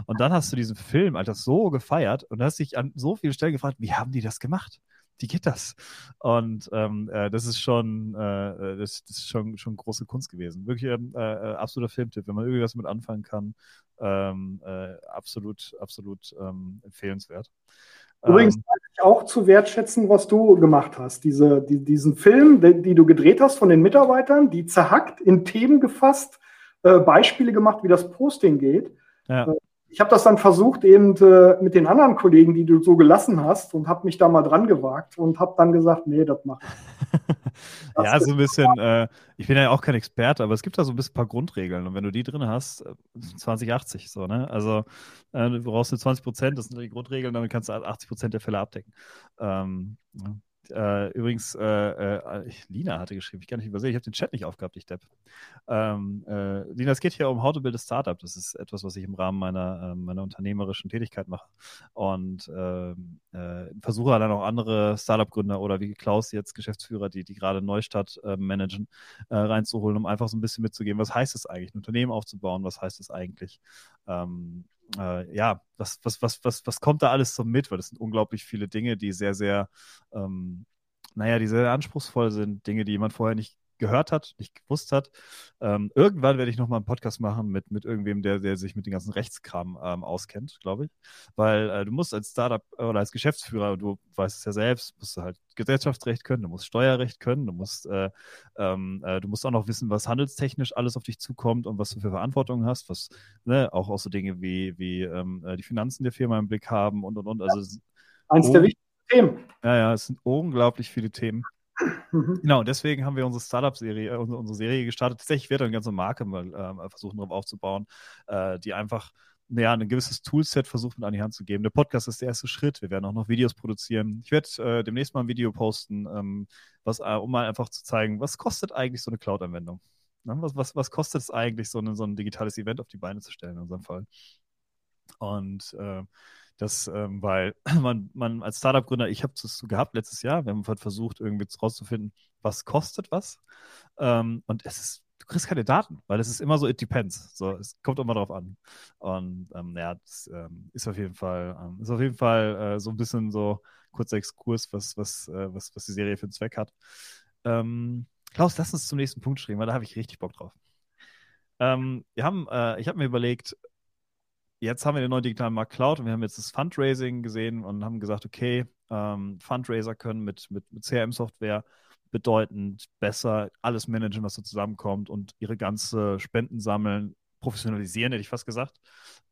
Und dann hast du diesen Film, Alter, so gefeiert und hast dich an so vielen Stellen gefragt, wie haben die das gemacht? wie geht das? Und ähm, äh, das ist schon, äh, das, das, ist schon, schon große Kunst gewesen. Wirklich ähm, äh, äh, absoluter Filmtipp, wenn man irgendwas mit anfangen kann. Ähm, äh, absolut, absolut ähm, empfehlenswert. Übrigens ähm, auch zu wertschätzen, was du gemacht hast. Diese, die, diesen Film, die, die, du gedreht hast von den Mitarbeitern, die zerhackt, in Themen gefasst, äh, Beispiele gemacht, wie das Posting geht. Ja ich habe das dann versucht eben äh, mit den anderen Kollegen, die du so gelassen hast und habe mich da mal dran gewagt und habe dann gesagt, nee, das macht. ja, so ein bisschen, äh, ich bin ja auch kein Experte, aber es gibt da so ein bisschen ein paar Grundregeln und wenn du die drin hast, 2080 äh, so, ne? Also äh, du brauchst nur 20 Prozent, das sind die Grundregeln, damit kannst du 80 Prozent der Fälle abdecken. Ähm, ja. Äh, übrigens, äh, äh, Lina hatte geschrieben, ich kann nicht übersehen, ich habe den Chat nicht aufgehabt, ich Depp. Ähm, äh, Lina, es geht hier um How to Build a Startup. Das ist etwas, was ich im Rahmen meiner, ähm, meiner unternehmerischen Tätigkeit mache. Und ähm, äh, versuche dann auch andere Startup-Gründer oder wie Klaus jetzt Geschäftsführer, die, die gerade Neustadt äh, managen, reinzuholen, um einfach so ein bisschen mitzugeben, was heißt es eigentlich, ein Unternehmen aufzubauen, was heißt es eigentlich, ähm, äh, ja, was, was, was, was, was kommt da alles so mit? Weil das sind unglaublich viele Dinge, die sehr, sehr, ähm, naja, die sehr anspruchsvoll sind, Dinge, die jemand vorher nicht gehört hat, nicht gewusst hat. Ähm, irgendwann werde ich nochmal einen Podcast machen mit, mit irgendwem, der, der sich mit dem ganzen Rechtskram ähm, auskennt, glaube ich. Weil äh, du musst als Startup oder als Geschäftsführer, du weißt es ja selbst, musst du halt Gesellschaftsrecht können, du musst Steuerrecht können, du musst, äh, ähm, äh, du musst auch noch wissen, was handelstechnisch alles auf dich zukommt und was du für Verantwortung hast, was ne, auch, auch so Dinge wie, wie ähm, äh, die Finanzen der Firma im Blick haben und und und. Also, Eins der wichtigsten Themen. Ja, ja, es sind unglaublich viele Themen. Mhm. Genau, deswegen haben wir unsere Startup-Serie, äh, unsere, unsere, Serie gestartet. Tatsächlich wird eine ganze Marke mal äh, versuchen, darauf aufzubauen, äh, die einfach naja, ein gewisses Toolset versucht mit an die Hand zu geben. Der Podcast ist der erste Schritt. Wir werden auch noch Videos produzieren. Ich werde äh, demnächst mal ein Video posten, ähm, was, äh, um mal einfach zu zeigen, was kostet eigentlich so eine Cloud-Anwendung? Ne? Was, was, was kostet es eigentlich, so, eine, so ein digitales Event auf die Beine zu stellen in unserem Fall? Und äh, das, ähm, weil man, man als Startup-Gründer, ich habe es so gehabt letztes Jahr, wir haben halt versucht, irgendwie rauszufinden, was kostet was. Ähm, und es ist, du kriegst keine Daten, weil es ist immer so, it depends. So, es kommt immer drauf an. Und ähm, ja, das ähm, ist auf jeden Fall, ähm, ist auf jeden Fall äh, so ein bisschen so kurzer Exkurs, was, was, äh, was, was die Serie für einen Zweck hat. Ähm, Klaus, lass uns zum nächsten Punkt schreiben, weil da habe ich richtig Bock drauf. wir haben, äh, ich habe mir überlegt, jetzt haben wir den neuen digitalen Markt Cloud und wir haben jetzt das Fundraising gesehen und haben gesagt, okay, ähm, Fundraiser können mit, mit, mit CRM-Software bedeutend besser alles managen, was so zusammenkommt und ihre ganze Spenden sammeln, professionalisieren, hätte ich fast gesagt.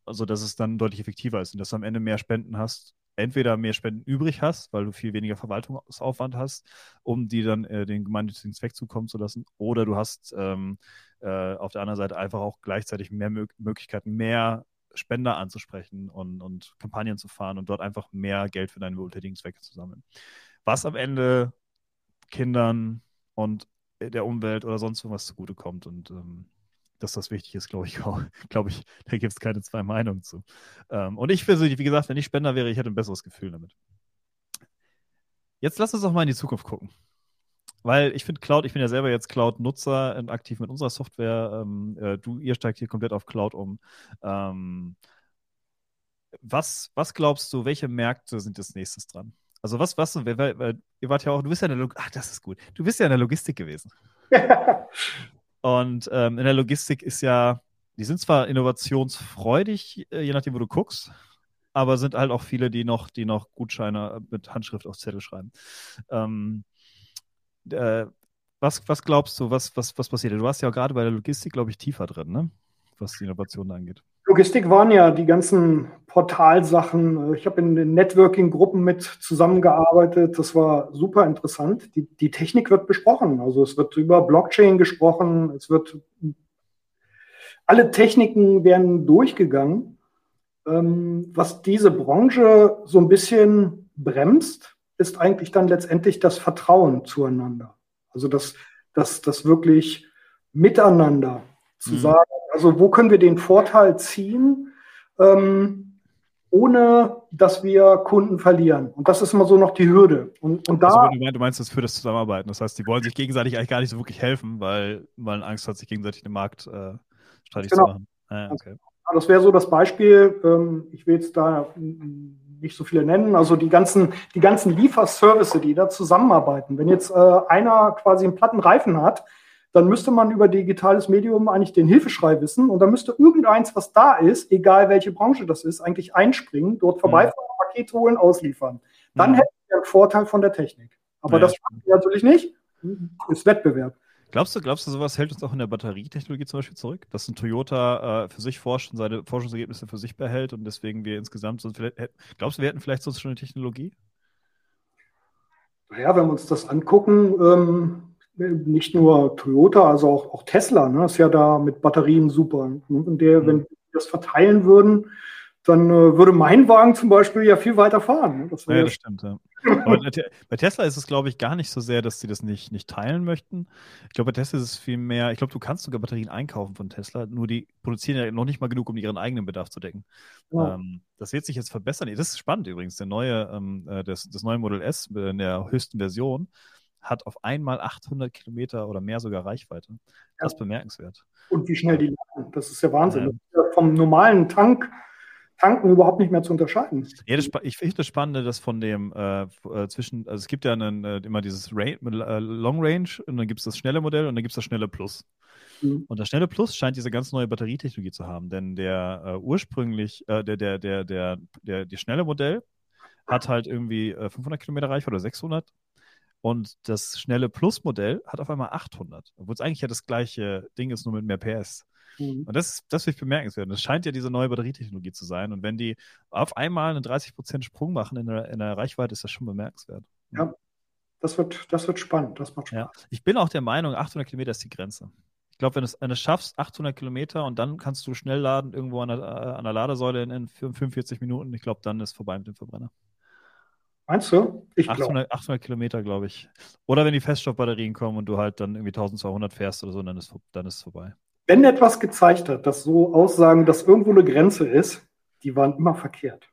Also, dass es dann deutlich effektiver ist und dass du am Ende mehr Spenden hast, entweder mehr Spenden übrig hast, weil du viel weniger Verwaltungsaufwand hast, um die dann äh, den gemeinnützigen Zweck zukommen zu lassen, oder du hast ähm, äh, auf der anderen Seite einfach auch gleichzeitig mehr Mö Möglichkeiten, mehr Spender anzusprechen und, und Kampagnen zu fahren und dort einfach mehr Geld für deine wohltätigen Zwecke zu sammeln. Was am Ende Kindern und der Umwelt oder sonst irgendwas zugutekommt und ähm, dass das wichtig ist, glaube ich auch. glaube ich, da gibt es keine zwei Meinungen zu. Ähm, und ich persönlich, wie gesagt, wenn ich Spender wäre, ich hätte ein besseres Gefühl damit. Jetzt lass uns doch mal in die Zukunft gucken. Weil ich finde Cloud, ich bin ja selber jetzt Cloud-Nutzer und aktiv mit unserer Software. Ähm, äh, du, ihr steigt hier komplett auf Cloud um. Ähm, was, was glaubst du, welche Märkte sind als nächstes dran? Also was, was, weil, weil, ihr wart ja auch, du bist ja in der Logistik, ach, das ist gut. Du bist ja in der Logistik gewesen. und ähm, in der Logistik ist ja, die sind zwar innovationsfreudig, äh, je nachdem, wo du guckst, aber sind halt auch viele, die noch, die noch Gutscheine mit Handschrift auf Zettel schreiben. Ähm, äh, was, was glaubst du, was, was, was passiert? Du warst ja gerade bei der Logistik, glaube ich, tiefer drin, ne? was die Innovation angeht. Logistik waren ja die ganzen Portalsachen. Ich habe in den Networking-Gruppen mit zusammengearbeitet. Das war super interessant. Die, die Technik wird besprochen. Also es wird über Blockchain gesprochen. Es wird alle Techniken werden durchgegangen. Ähm, was diese Branche so ein bisschen bremst, ist eigentlich dann letztendlich das Vertrauen zueinander. Also das, das, das wirklich miteinander zu mhm. sagen, also wo können wir den Vorteil ziehen, ähm, ohne dass wir Kunden verlieren. Und das ist immer so noch die Hürde. Und, und da, also, du meinst das für das Zusammenarbeiten. Das heißt, die wollen sich gegenseitig eigentlich gar nicht so wirklich helfen, weil man Angst hat, sich gegenseitig den Markt äh, streitig genau. zu machen. Ah, okay. also, das wäre so das Beispiel. Ähm, ich will jetzt da nicht so viele nennen. Also die ganzen, die ganzen Lieferservice, die da zusammenarbeiten. Wenn jetzt äh, einer quasi einen platten Reifen hat, dann müsste man über digitales Medium eigentlich den Hilfeschrei wissen und dann müsste irgendeins, was da ist, egal welche Branche das ist, eigentlich einspringen, dort vorbeifahren, mhm. Paket holen, ausliefern. Dann mhm. hätten wir einen Vorteil von der Technik. Aber ja. das machen wir natürlich nicht. Ist Wettbewerb. Glaubst du, glaubst du, sowas hält uns auch in der Batterietechnologie zum Beispiel zurück? Dass ein Toyota äh, für sich forscht und seine Forschungsergebnisse für sich behält und deswegen wir insgesamt so vielleicht, glaubst du, wir hätten vielleicht sonst schon eine Technologie? Naja, wenn wir uns das angucken, ähm, nicht nur Toyota, also auch, auch Tesla, ne, ist ja da mit Batterien super. Und der, mhm. wenn die das verteilen würden, dann äh, würde mein Wagen zum Beispiel ja viel weiter fahren. Ne? Das ja, das stimmt. Ja. Bei Tesla ist es, glaube ich, gar nicht so sehr, dass sie das nicht, nicht teilen möchten. Ich glaube, bei Tesla ist es viel mehr, ich glaube, du kannst sogar Batterien einkaufen von Tesla, nur die produzieren ja noch nicht mal genug, um ihren eigenen Bedarf zu decken. Ja. Ähm, das wird sich jetzt verbessern. Das ist spannend übrigens. Der neue, ähm, äh, das, das neue Model S in der höchsten Version hat auf einmal 800 Kilometer oder mehr sogar Reichweite. Das ist bemerkenswert. Und wie schnell die laden, das ist ja Wahnsinn. Ja. Das ist ja vom normalen Tank Tanken überhaupt nicht mehr zu unterscheiden. Ja, das, ich finde das Spannende, dass von dem äh, äh, zwischen, also es gibt ja einen, äh, immer dieses Ra äh, Long Range und dann gibt es das schnelle Modell und dann gibt es das schnelle Plus. Mhm. Und das schnelle Plus scheint diese ganz neue Batterietechnologie zu haben, denn der ursprünglich, äh, der, der, der, der, der, die schnelle Modell hat halt irgendwie 500 Kilometer Reichweite oder 600 und das schnelle Plus-Modell hat auf einmal 800, obwohl es eigentlich ja das gleiche Ding ist, nur mit mehr PS. Mhm. Und das, das finde ich bemerkenswert. Das scheint ja diese neue Batterietechnologie zu sein. Und wenn die auf einmal einen 30% Sprung machen in der, in der Reichweite, ist das schon bemerkenswert. Ja, das wird, das wird spannend. Das macht Spaß. Ja. Ich bin auch der Meinung, 800 Kilometer ist die Grenze. Ich glaube, wenn du es schaffst, 800 Kilometer und dann kannst du schnell laden irgendwo an der, äh, an der Ladesäule in, in 45 Minuten, ich glaube, dann ist vorbei mit dem Verbrenner. Meinst du? Ich 800, 800 Kilometer, glaube ich. Oder wenn die Feststoffbatterien kommen und du halt dann irgendwie 1200 fährst oder so, dann ist, dann ist es vorbei. Wenn etwas gezeigt hat, dass so Aussagen, dass irgendwo eine Grenze ist, die waren immer verkehrt.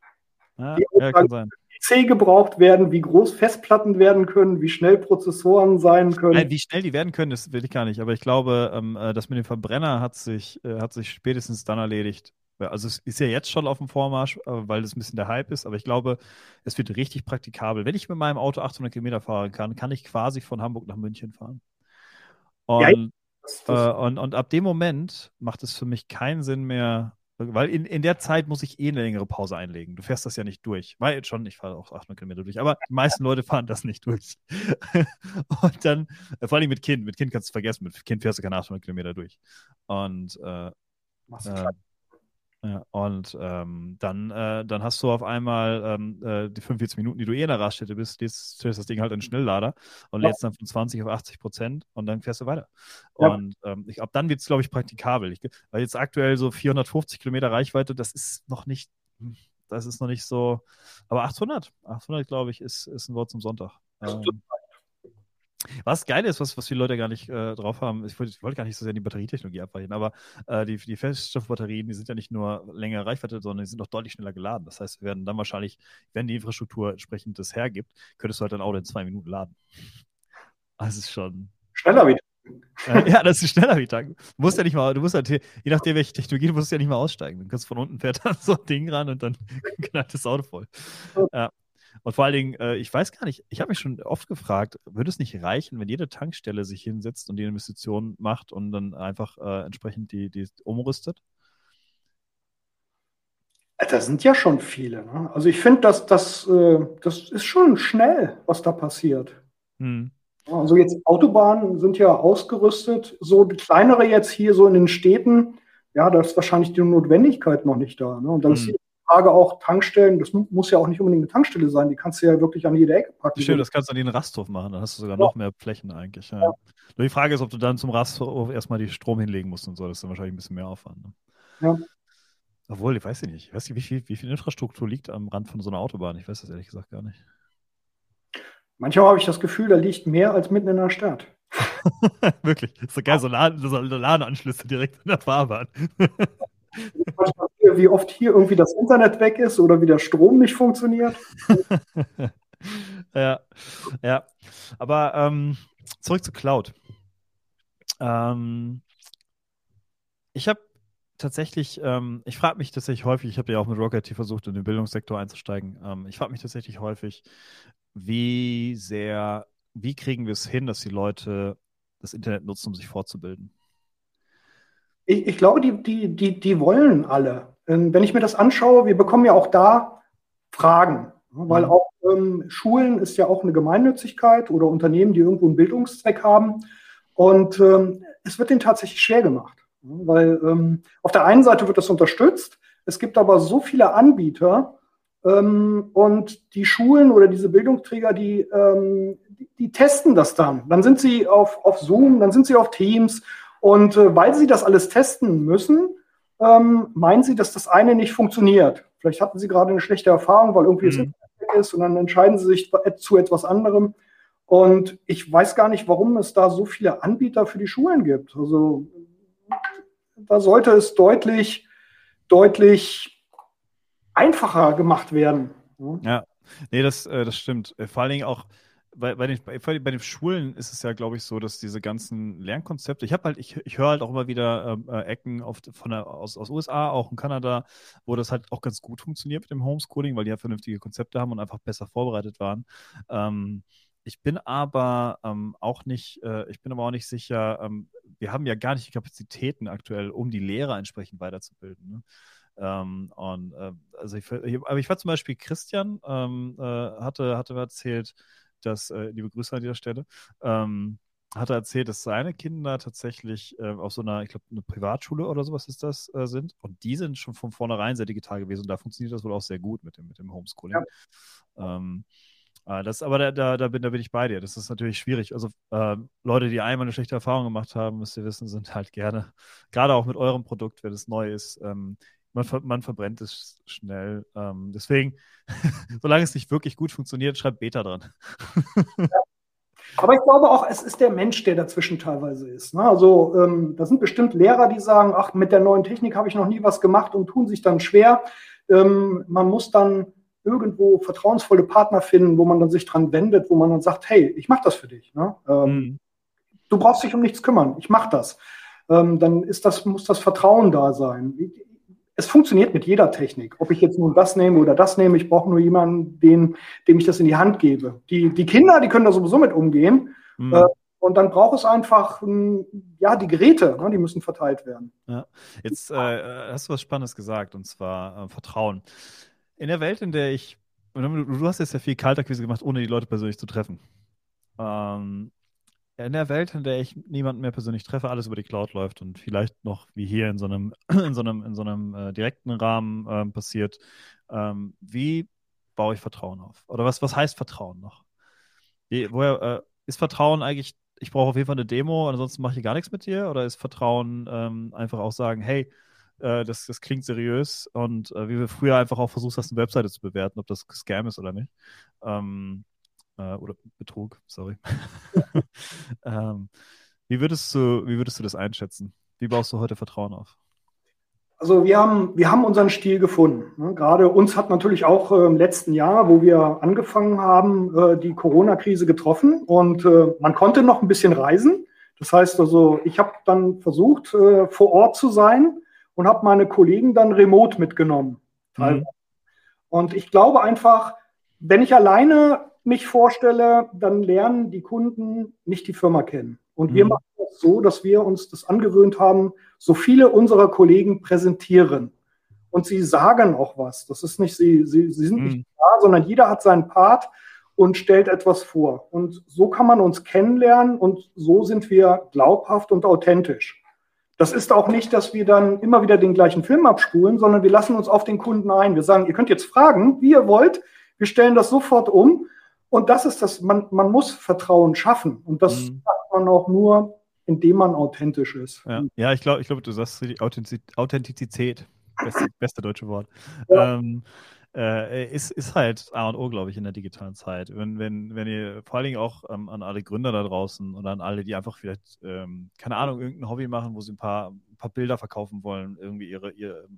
Ja, die Aussagen, ja, kann sein. Wie C gebraucht werden, wie groß Festplatten werden können, wie schnell Prozessoren sein können. Nein, wie schnell die werden können, das will ich gar nicht. Aber ich glaube, ähm, äh, das mit dem Verbrenner hat sich, äh, hat sich spätestens dann erledigt, also es ist ja jetzt schon auf dem Vormarsch, äh, weil das ein bisschen der Hype ist, aber ich glaube, es wird richtig praktikabel. Wenn ich mit meinem Auto 800 Kilometer fahren kann, kann ich quasi von Hamburg nach München fahren. Und, ja, das, das äh, und, und ab dem Moment macht es für mich keinen Sinn mehr, weil in, in der Zeit muss ich eh eine längere Pause einlegen. Du fährst das ja nicht durch. Weil jetzt schon, ich fahre auch 800 Kilometer durch, aber die meisten Leute fahren das nicht durch. und dann, äh, vor allem mit Kind, mit Kind kannst du vergessen, mit Kind fährst du keine 800 Kilometer durch. Und äh, äh, ja, und ähm, dann, äh, dann hast du auf einmal ähm, äh, die 45 Minuten, die du eh in der Raststätte bist, stellst das Ding halt in den Schnelllader und ja. lädst dann von 20 auf 80 Prozent und dann fährst du weiter. Ja. Und ähm, ich, ab dann wird es, glaube ich, praktikabel. Ich, weil jetzt aktuell so 450 Kilometer Reichweite, das ist noch nicht, das ist noch nicht so, aber 800, 800, glaube ich, ist, ist ein Wort zum Sonntag. Ähm, was geil ist, was, was viele Leute gar nicht äh, drauf haben, ich wollte, ich wollte, gar nicht so sehr die Batterietechnologie abweichen, aber äh, die, die Feststoffbatterien, die sind ja nicht nur länger Reichweite, sondern die sind auch deutlich schneller geladen. Das heißt, wir werden dann wahrscheinlich, wenn die Infrastruktur entsprechend das hergibt, könntest du halt dein Auto in zwei Minuten laden. Das ist schon. Schneller wie äh, ja, das ist schneller wie tanken. Du musst ja nicht mal, du musst halt, je nachdem, welche Technologie, du musst ja nicht mal aussteigen. Du kannst von unten fährt dann so ein Ding ran und dann knallt das Auto voll. Ja. Und vor allen Dingen, äh, ich weiß gar nicht, ich habe mich schon oft gefragt, würde es nicht reichen, wenn jede Tankstelle sich hinsetzt und die Investition macht und dann einfach äh, entsprechend die, die umrüstet? Das sind ja schon viele. Ne? Also ich finde, dass das, äh, das ist schon schnell, was da passiert. Hm. Also jetzt Autobahnen sind ja ausgerüstet, so die kleinere jetzt hier so in den Städten, ja, da ist wahrscheinlich die Notwendigkeit noch nicht da. Ne? Und dann hm. ist die Frage auch Tankstellen, das muss ja auch nicht unbedingt eine Tankstelle sein, die kannst du ja wirklich an jede Ecke packen. Stimmt, das kannst du an den Rasthof machen, dann hast du sogar ja. noch mehr Flächen eigentlich. Ja. Ja. Nur die Frage ist, ob du dann zum Rasthof erstmal die Strom hinlegen musst und so, das ist dann wahrscheinlich ein bisschen mehr Aufwand. Ne? Ja. Obwohl, ich weiß nicht, ich weiß nicht, wie viel, wie viel Infrastruktur liegt am Rand von so einer Autobahn. Ich weiß das ehrlich gesagt gar nicht. Manchmal habe ich das Gefühl, da liegt mehr als mitten in der Stadt. Wirklich. Das ist so geil, so LAN-Anschlüsse direkt in der Fahrbahn. wie oft hier irgendwie das Internet weg ist oder wie der Strom nicht funktioniert. ja, ja. Aber ähm, zurück zu Cloud. Ähm, ich habe tatsächlich, ähm, ich frage mich tatsächlich häufig, ich habe ja auch mit Rocket versucht, in den Bildungssektor einzusteigen. Ähm, ich frage mich tatsächlich häufig, wie sehr, wie kriegen wir es hin, dass die Leute das Internet nutzen, um sich fortzubilden? Ich, ich glaube, die, die, die, die wollen alle. Ähm, wenn ich mir das anschaue, wir bekommen ja auch da Fragen, weil mhm. auch ähm, Schulen ist ja auch eine Gemeinnützigkeit oder Unternehmen, die irgendwo einen Bildungszweck haben. Und ähm, es wird denen tatsächlich schwer gemacht. Weil ähm, auf der einen Seite wird das unterstützt, es gibt aber so viele Anbieter ähm, und die Schulen oder diese Bildungsträger, die, ähm, die, die, testen das dann. Dann sind sie auf, auf Zoom, dann sind sie auf Teams und äh, weil sie das alles testen müssen, ähm, meinen sie, dass das eine nicht funktioniert. Vielleicht hatten sie gerade eine schlechte Erfahrung, weil irgendwie mhm. das Internet weg ist und dann entscheiden sie sich zu etwas anderem. Und ich weiß gar nicht, warum es da so viele Anbieter für die Schulen gibt. Also da sollte es deutlich, deutlich einfacher gemacht werden. Ja, nee, das, äh, das stimmt. Äh, vor allen Dingen auch, bei, bei, den, bei, bei den Schulen ist es ja, glaube ich, so, dass diese ganzen Lernkonzepte, ich habe halt, ich, ich höre halt auch immer wieder ähm, äh, Ecken auf, von der, aus, aus USA, auch in Kanada, wo das halt auch ganz gut funktioniert mit dem Homeschooling, weil die ja vernünftige Konzepte haben und einfach besser vorbereitet waren. Ähm, ich bin aber ähm, auch nicht, äh, ich bin aber auch nicht sicher, ähm, wir haben ja gar nicht die Kapazitäten aktuell, um die Lehrer entsprechend weiterzubilden. Ne? Ähm, und äh, also ich, aber ich war zum Beispiel Christian, ähm, äh, hatte, hatte erzählt, dass, äh, liebe Grüße an dieser Stelle, ähm, hat er erzählt, dass seine Kinder tatsächlich äh, auf so einer, ich glaube, eine Privatschule oder sowas ist das, äh, sind. Und die sind schon von vornherein sehr digital gewesen. Und da funktioniert das wohl auch sehr gut mit dem, mit dem Homeschooling. Ja. Ähm, äh, das, aber da, da, da, bin, da bin ich bei dir. Das ist natürlich schwierig. Also äh, Leute, die einmal eine schlechte Erfahrung gemacht haben, müsst ihr wissen, sind halt gerne, gerade auch mit eurem Produkt, wenn es neu ist, ähm, man, ver man, verbrennt es schnell. Ähm, deswegen, solange es nicht wirklich gut funktioniert, schreibt Beta dran. ja. Aber ich glaube auch, es ist der Mensch, der dazwischen teilweise ist. Ne? Also ähm, da sind bestimmt Lehrer, die sagen, ach, mit der neuen Technik habe ich noch nie was gemacht und tun sich dann schwer. Ähm, man muss dann irgendwo vertrauensvolle Partner finden, wo man dann sich dran wendet, wo man dann sagt, hey, ich mache das für dich. Ne? Ähm, mhm. Du brauchst dich um nichts kümmern, ich mache das. Ähm, dann ist das, muss das Vertrauen da sein. Es funktioniert mit jeder Technik. Ob ich jetzt nun das nehme oder das nehme, ich brauche nur jemanden, den, dem ich das in die Hand gebe. Die, die Kinder, die können da sowieso mit umgehen. Mhm. Äh, und dann braucht es einfach, ja, die Geräte, ne, die müssen verteilt werden. Ja. Jetzt äh, hast du was Spannendes gesagt, und zwar äh, Vertrauen in der Welt, in der ich, du hast jetzt ja viel Kaltakquise gemacht, ohne die Leute persönlich zu treffen. Ähm, in der Welt, in der ich niemanden mehr persönlich treffe, alles über die Cloud läuft und vielleicht noch wie hier in so einem, in so einem, in so einem äh, direkten Rahmen äh, passiert, ähm, wie baue ich Vertrauen auf? Oder was, was heißt Vertrauen noch? Wie, woher äh, ist Vertrauen eigentlich, ich brauche auf jeden Fall eine Demo, ansonsten mache ich gar nichts mit dir? Oder ist Vertrauen ähm, einfach auch sagen, hey, äh, das, das klingt seriös und äh, wie wir früher einfach auch versucht hast, eine Webseite zu bewerten, ob das Scam ist oder nicht. Ähm, äh, oder Betrug, sorry. ähm, wie, würdest du, wie würdest du das einschätzen? Wie baust du heute Vertrauen auf? Also wir haben, wir haben unseren Stil gefunden. Ne? Gerade uns hat natürlich auch äh, im letzten Jahr, wo wir angefangen haben, äh, die Corona-Krise getroffen und äh, man konnte noch ein bisschen reisen. Das heißt also, ich habe dann versucht, vor Ort zu sein und habe meine Kollegen dann remote mitgenommen. Mhm. Und ich glaube einfach, wenn ich alleine mich vorstelle, dann lernen die Kunden nicht die Firma kennen. Und mhm. wir machen das so, dass wir uns das angewöhnt haben, so viele unserer Kollegen präsentieren. Und sie sagen auch was. Das ist nicht, sie, sie, sie sind mhm. nicht da, sondern jeder hat seinen Part und stellt etwas vor. Und so kann man uns kennenlernen und so sind wir glaubhaft und authentisch. Das ist auch nicht, dass wir dann immer wieder den gleichen Film abspulen, sondern wir lassen uns auf den Kunden ein. Wir sagen, ihr könnt jetzt fragen, wie ihr wollt. Wir stellen das sofort um und das ist das, man, man muss Vertrauen schaffen. Und das mhm. macht man auch nur, indem man authentisch ist. Ja, ja ich glaube, ich glaub, du sagst die Authentizität. Beste, beste deutsche Wort. Ja. Ähm, äh, ist, ist halt A und O, glaube ich, in der digitalen Zeit. Wenn, wenn, wenn ihr vor allen Dingen auch ähm, an alle Gründer da draußen oder an alle, die einfach vielleicht, ähm, keine Ahnung, irgendein Hobby machen, wo sie ein paar, ein paar Bilder verkaufen wollen, irgendwie ihre, ihre,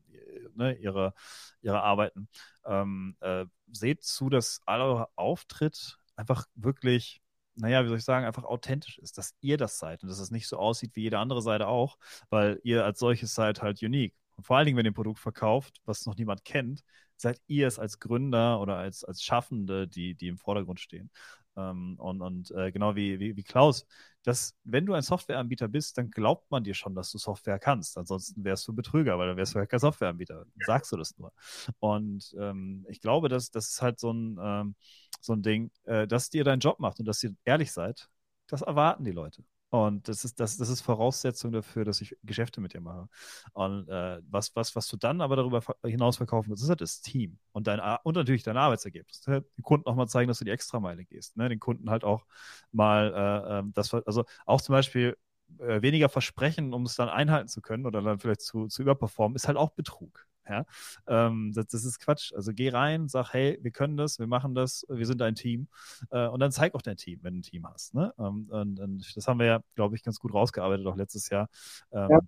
ne, ihre, ihre Arbeiten. Ähm, äh, seht zu, dass aller Auftritt einfach wirklich, naja, wie soll ich sagen, einfach authentisch ist, dass ihr das seid und dass es nicht so aussieht wie jede andere Seite auch, weil ihr als solches seid halt unique. Und vor allen Dingen, wenn ihr ein Produkt verkauft, was noch niemand kennt, seid ihr es als Gründer oder als, als Schaffende, die, die im Vordergrund stehen. Ähm, und und äh, genau wie, wie, wie Klaus, dass wenn du ein Softwareanbieter bist, dann glaubt man dir schon, dass du Software kannst. Ansonsten wärst du Betrüger, weil dann wärst du halt kein Softwareanbieter. Ja. Sagst du das nur. Und ähm, ich glaube, dass das ist halt so ein, ähm, so ein Ding, äh, dass dir deinen Job macht und dass ihr ehrlich seid. Das erwarten die Leute. Und das ist, das, das ist Voraussetzung dafür, dass ich Geschäfte mit dir mache. Und äh, was, was, was du dann aber darüber hinaus verkaufen willst, ist halt das Team und, dein, und natürlich dein Arbeitsergebnis. Den Kunden auch mal zeigen, dass du die Extrameile gehst. Ne? Den Kunden halt auch mal äh, ähm, das, also auch zum Beispiel äh, weniger versprechen, um es dann einhalten zu können oder dann vielleicht zu, zu überperformen, ist halt auch Betrug. Ja, ähm, das, das, ist Quatsch. Also geh rein, sag, hey, wir können das, wir machen das, wir sind ein Team. Äh, und dann zeig auch dein Team, wenn du ein Team hast. Ne? Ähm, und, und, das haben wir ja, glaube ich, ganz gut rausgearbeitet, auch letztes Jahr. Ähm, ja.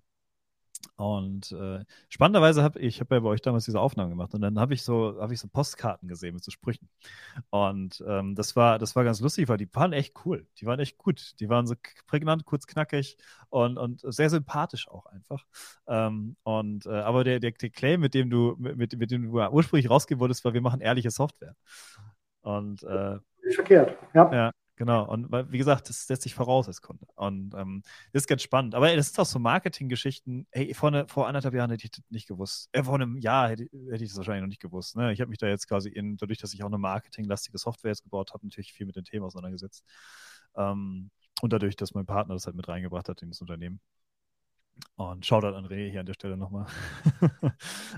Und äh, spannenderweise habe ich, habe ja bei euch damals diese Aufnahmen gemacht und dann habe ich so, habe ich so Postkarten gesehen mit so Sprüchen. Und ähm, das war, das war ganz lustig, weil die waren echt cool. Die waren echt gut. Die waren so prägnant, kurz knackig und, und sehr sympathisch auch einfach. Ähm, und äh, aber der, der, der Claim, mit dem du, mit, mit dem du ursprünglich rausgehen wolltest, war, wir machen ehrliche Software. Und äh, verkehrt, ja. ja. Genau, und wie gesagt, das setzt sich voraus als Kunde. Und ähm, das ist ganz spannend. Aber ey, das ist auch so Marketinggeschichten. Hey, vor, ne, vor anderthalb Jahren hätte ich das nicht gewusst. Äh, vor einem Jahr hätte, hätte ich das wahrscheinlich noch nicht gewusst. Ne? Ich habe mich da jetzt quasi in, dadurch, dass ich auch eine marketinglastige Software jetzt gebaut habe, natürlich viel mit dem Thema auseinandergesetzt. Ähm, und dadurch, dass mein Partner das halt mit reingebracht hat in das Unternehmen. Und Shoutout an Rehe hier an der Stelle nochmal.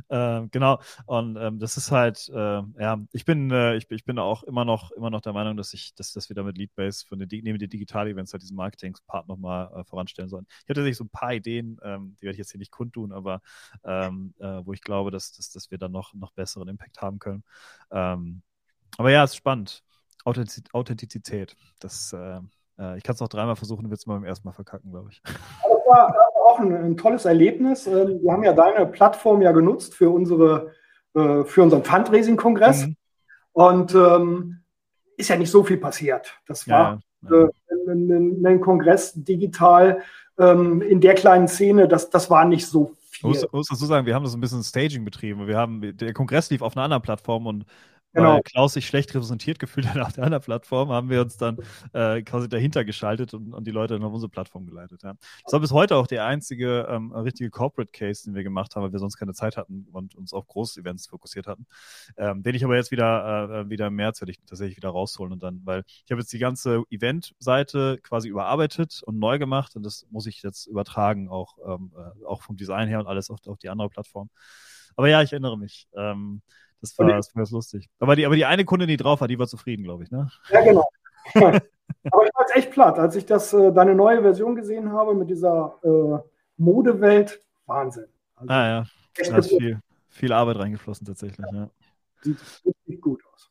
ähm, genau. Und ähm, das ist halt, äh, ja, ich bin, äh, ich, ich bin auch immer noch, immer noch der Meinung, dass ich, dass, dass wir da mit Leadbase für eine, neben den Digital-Events halt diesen Marketing-Part nochmal äh, voranstellen sollen. Ich hatte tatsächlich so ein paar Ideen, ähm, die werde ich jetzt hier nicht kundtun, aber ähm, äh, wo ich glaube, dass, dass, dass wir dann noch, noch besseren Impact haben können. Ähm, aber ja, es ist spannend. Authentizität. Das, äh, ich kann es noch dreimal versuchen, wird es mal beim ersten Mal verkacken, glaube ich. Das war, auch ein, ein, tolles Erlebnis. Ähm, wir haben ja deine Plattform ja genutzt für unsere äh, für unseren Fundraising-Kongress. Mhm. Und ähm, ist ja nicht so viel passiert. Das war ja, ja. Äh, ein, ein, Kongress digital ähm, in der kleinen Szene, das, das war nicht so viel. Ich muss, muss dazu sagen, wir haben das ein bisschen Staging betrieben. Wir haben, der Kongress lief auf einer anderen Plattform und Genau. Weil Klaus sich schlecht repräsentiert gefühlt hat auf der anderen Plattform, haben wir uns dann äh, quasi dahinter geschaltet und, und, die Leute dann auf unsere Plattform geleitet. Ja. Das war bis heute auch der einzige ähm, richtige Corporate Case, den wir gemacht haben, weil wir sonst keine Zeit hatten und uns auf Groß-Events fokussiert hatten. Ähm, den ich aber jetzt wieder, äh, wieder im März werde ich tatsächlich wieder rausholen und dann, weil ich habe jetzt die ganze Event-Seite quasi überarbeitet und neu gemacht und das muss ich jetzt übertragen, auch, ähm, äh, auch vom Design her und alles auf, auf die andere Plattform. Aber ja, ich erinnere mich. Ähm, das war, das war ganz lustig. Aber die, aber die eine Kundin, die drauf war, die war zufrieden, glaube ich, ne? Ja, genau. aber ich war jetzt echt platt, als ich das, äh, deine neue Version gesehen habe mit dieser äh, Modewelt. Wahnsinn. Also, ah ja, da ist viel, viel Arbeit reingeflossen tatsächlich, ja. ja. Sieht richtig gut aus.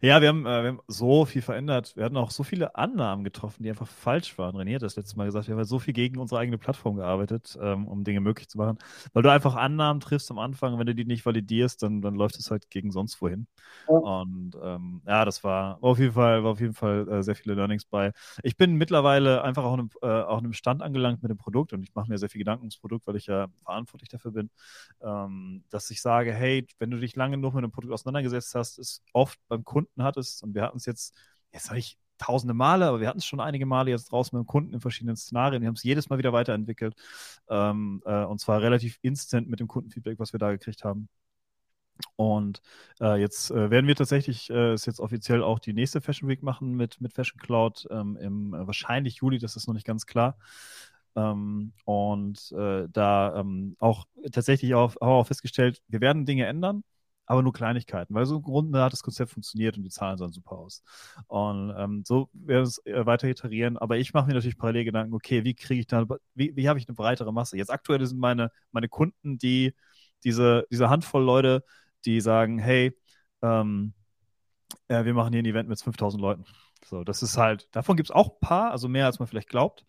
Ja, wir haben, äh, wir haben so viel verändert. Wir hatten auch so viele Annahmen getroffen, die einfach falsch waren. René hat das letzte Mal gesagt, wir haben halt so viel gegen unsere eigene Plattform gearbeitet, ähm, um Dinge möglich zu machen. Weil du einfach Annahmen triffst am Anfang, wenn du die nicht validierst, dann, dann läuft es halt gegen sonst wohin. Ja. Und ähm, ja, das war, war, auf jeden Fall, war auf jeden Fall äh, sehr viele Learnings bei. Ich bin mittlerweile einfach auch einem, äh, auch einem Stand angelangt mit dem Produkt und ich mache mir sehr viel Gedanken ums Produkt, weil ich ja verantwortlich dafür bin, ähm, dass ich sage, hey, wenn du dich lange genug mit dem Produkt auseinandergesetzt hast, ist oft beim Kunden Kunden hattest. Und wir hatten es jetzt, jetzt sage ich tausende Male, aber wir hatten es schon einige Male jetzt draußen mit dem Kunden in verschiedenen Szenarien. Wir haben es jedes Mal wieder weiterentwickelt. Ähm, äh, und zwar relativ instant mit dem Kundenfeedback, was wir da gekriegt haben. Und äh, jetzt äh, werden wir tatsächlich, äh, jetzt offiziell auch die nächste Fashion Week machen mit, mit Fashion Cloud ähm, im äh, wahrscheinlich Juli, das ist noch nicht ganz klar. Ähm, und äh, da ähm, auch tatsächlich auch, auch festgestellt, wir werden Dinge ändern aber nur Kleinigkeiten, weil so im Grunde hat das Konzept funktioniert und die Zahlen sahen super aus. Und ähm, so werden wir es äh, weiter iterieren, aber ich mache mir natürlich parallel Gedanken, okay, wie kriege ich da, wie, wie habe ich eine breitere Masse? Jetzt aktuell sind meine, meine Kunden, die diese, diese Handvoll Leute, die sagen, hey, ähm, äh, wir machen hier ein Event mit 5000 Leuten. So, das ist halt, davon gibt es auch ein paar, also mehr als man vielleicht glaubt.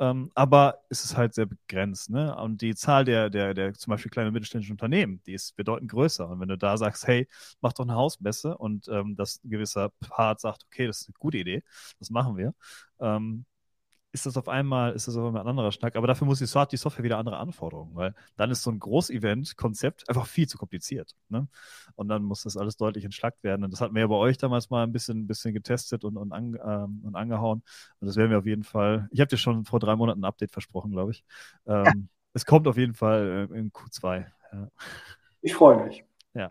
Ähm, aber es ist halt sehr begrenzt. Ne? Und die Zahl der, der, der zum Beispiel kleinen und mittelständischen Unternehmen, die ist bedeutend größer. Und wenn du da sagst, hey, mach doch eine Hausmesse und ähm, das ein gewisser Part sagt, okay, das ist eine gute Idee, das machen wir, ähm, ist das auf einmal, ist das auf einmal ein anderer Schnack. Aber dafür muss die, die Software wieder andere Anforderungen, weil dann ist so ein Groß-Event-Konzept einfach viel zu kompliziert. Ne? Und dann muss das alles deutlich entschlackt werden. Und das hatten wir ja bei euch damals mal ein bisschen, ein bisschen getestet und, und, an, ähm, und angehauen. Und das werden wir auf jeden Fall. Ich habe dir schon vor drei Monaten ein Update versprochen, glaube ich. Ähm, ja. Es kommt auf jeden Fall äh, in Q2. Ja. Ich freue mich. Ja.